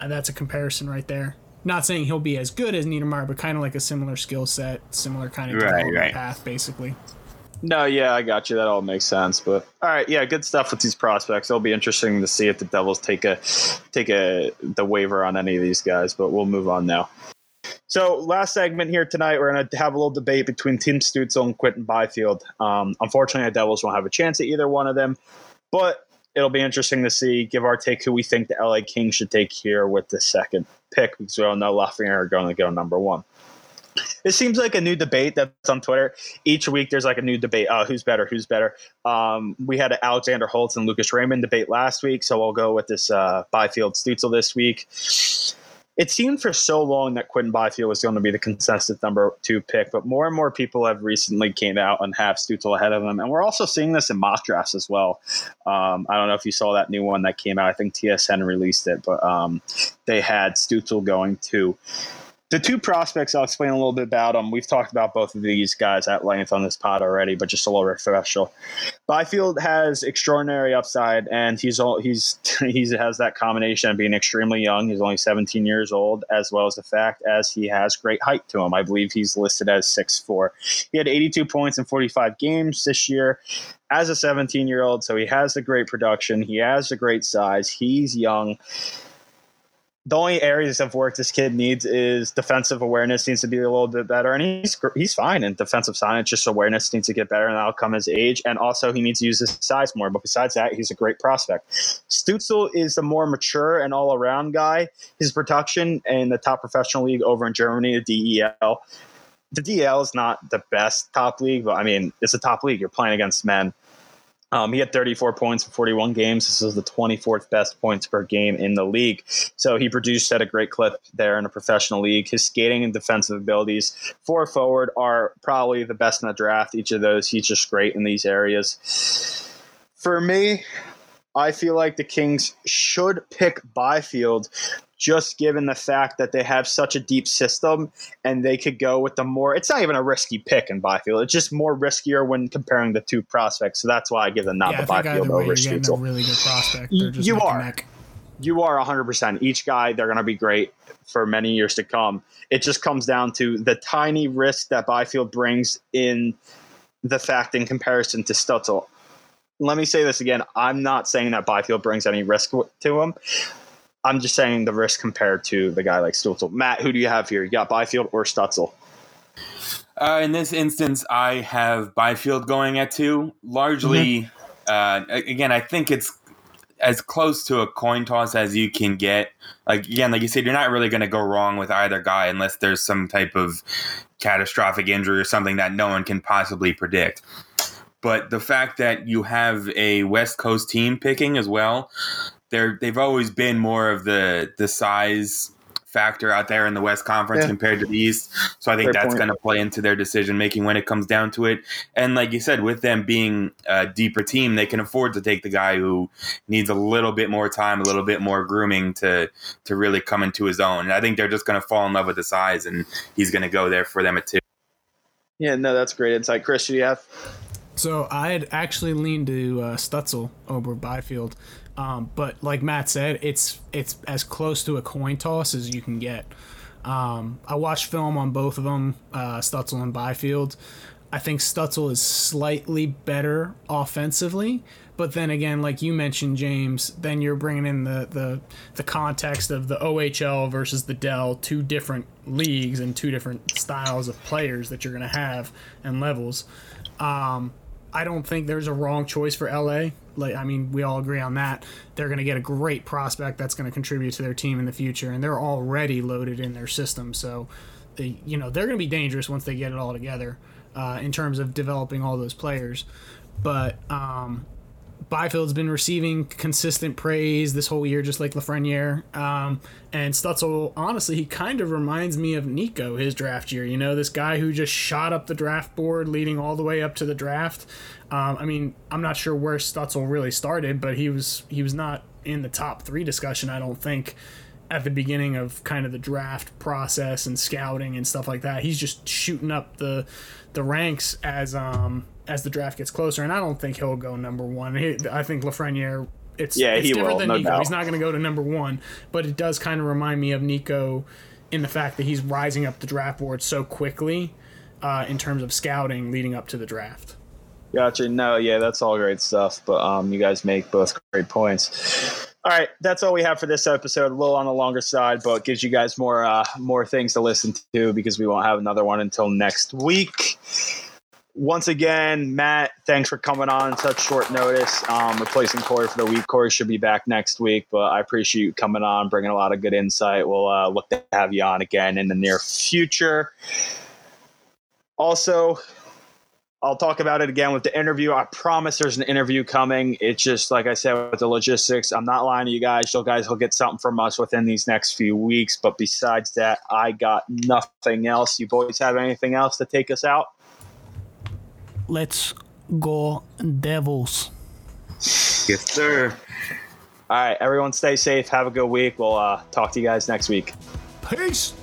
uh, that's a comparison right there. Not saying he'll be as good as Niedermayer, but kind of like a similar skill set, similar kind of right, right. path, basically. No, yeah, I got you. That all makes sense. But all right, yeah, good stuff with these prospects. It'll be interesting to see if the Devils take a take a the waiver on any of these guys. But we'll move on now. So last segment here tonight, we're going to have a little debate between Tim Stützle and Quinton Byfield. Um, unfortunately, the Devils won't have a chance at either one of them, but it'll be interesting to see. Give our take who we think the LA Kings should take here with the second pick because we all know Lafreniere are going to go number one it seems like a new debate that's on Twitter. Each week there's like a new debate. Uh, who's better? Who's better? Um, we had an Alexander Holtz and Lucas Raymond debate last week, so we'll go with this uh, Byfield Stützle this week. It seemed for so long that Quinton Byfield was going to be the consensus number two pick, but more and more people have recently came out and have Stützle ahead of him, and we're also seeing this in mock drafts as well. Um, I don't know if you saw that new one that came out. I think TSN released it, but um, they had Stützle going to the two prospects I'll explain a little bit about them. We've talked about both of these guys at length on this pod already, but just a little refresher. Byfield has extraordinary upside, and he's all he's he has that combination of being extremely young. He's only 17 years old, as well as the fact as he has great height to him. I believe he's listed as 6'4". He had 82 points in 45 games this year as a 17 year old, so he has the great production. He has the great size. He's young the only areas of work this kid needs is defensive awareness needs to be a little bit better, and he's he's fine in defensive science. Just awareness needs to get better, and that'll come as age. And also, he needs to use his size more. But besides that, he's a great prospect. Stützle is the more mature and all around guy. His production in the top professional league over in Germany, the DEL. The DEL is not the best top league, but I mean, it's a top league. You're playing against men. Um, he had 34 points in 41 games. This is the 24th best points per game in the league. So he produced at a great clip there in a professional league. His skating and defensive abilities for forward are probably the best in the draft. Each of those, he's just great in these areas. For me, I feel like the Kings should pick Byfield just given the fact that they have such a deep system and they could go with the more it's not even a risky pick in Byfield. It's just more riskier when comparing the two prospects. So that's why I give them not yeah, the Byfield over Stützle. really good prospect. you are. You are 100%. Each guy, they're going to be great for many years to come. It just comes down to the tiny risk that Byfield brings in the fact in comparison to Stützle. Let me say this again. I'm not saying that Byfield brings any risk to him. I'm just saying the risk compared to the guy like Stützle. Matt, who do you have here? You got Byfield or Stützle? Uh, in this instance, I have Byfield going at two. Largely, mm-hmm. uh, again, I think it's as close to a coin toss as you can get. Like again, like you said, you're not really going to go wrong with either guy unless there's some type of catastrophic injury or something that no one can possibly predict. But the fact that you have a West Coast team picking as well, they're they've always been more of the the size factor out there in the West Conference Yeah. compared to the East. So I think Great that's going to play into their decision making when it comes down to it. And like you said, with them being a deeper team, they can afford to take the guy who needs a little bit more time, a little bit more grooming to to really come into his own. And I think they're just going to fall in love with the size, and he's going to go there for them at two. Yeah, no, that's great insight. Chris, do you have? So I had actually leaned to uh, Stützle over Byfield, um, but like Matt said, it's it's as close to a coin toss as you can get. Um, I watched film on both of them, uh, Stützle and Byfield. I think Stützle is slightly better offensively, but then again, like you mentioned, James, then you're bringing in the the, the context of the OHL versus the DEL, two different leagues and two different styles of players that you're going to have and levels. Um, I don't think there's a wrong choice for LA. Like, I mean, we all agree on that. They're going to get a great prospect that's going to contribute to their team in the future, and they're already loaded in their system. So, they, you know, they're going to be dangerous once they get it all together uh, in terms of developing all those players. But um, Byfield's been receiving consistent praise this whole year, just like Lafreniere. Um, and Stützle, honestly, he kind of reminds me of Nico his draft year. You know, this guy who just shot up the draft board, leading all the way up to the draft. Um, I mean, I'm not sure where Stützle really started, but he was he was not in the top three discussion. I don't think at the beginning of kind of the draft process and scouting and stuff like that. He's just shooting up the the ranks as um as the draft gets closer, and I don't think he'll go number one. He, I think Lafreniere. It's, Yeah, it's he different will, than no Nico. doubt. He's not going to go to number one, but it does kind of remind me of Nico in the fact that he's rising up the draft board so quickly uh, in terms of scouting leading up to the draft. Gotcha. No, yeah, that's all great stuff. But um, you guys make both great points. All right, that's all we have for this episode. A little on the longer side, but gives you guys more uh, more things to listen to because we won't have another one until next week. Once again, Matt, thanks for coming on such short notice. Um, replacing Corey for the week. Corey should be back next week, but I appreciate you coming on, bringing a lot of good insight. We'll uh, look to have you on again in the near future. Also, I'll talk about it again with the interview. I promise there's an interview coming. It's just like I said with the logistics. I'm not lying to you guys. You guys will get something from us within these next few weeks. But besides that, I got nothing else. You boys have anything else to take us out? Let's go, Devils. Yes, sir. All right, everyone, stay safe. Have a good week. We'll uh, talk to you guys next week. Peace.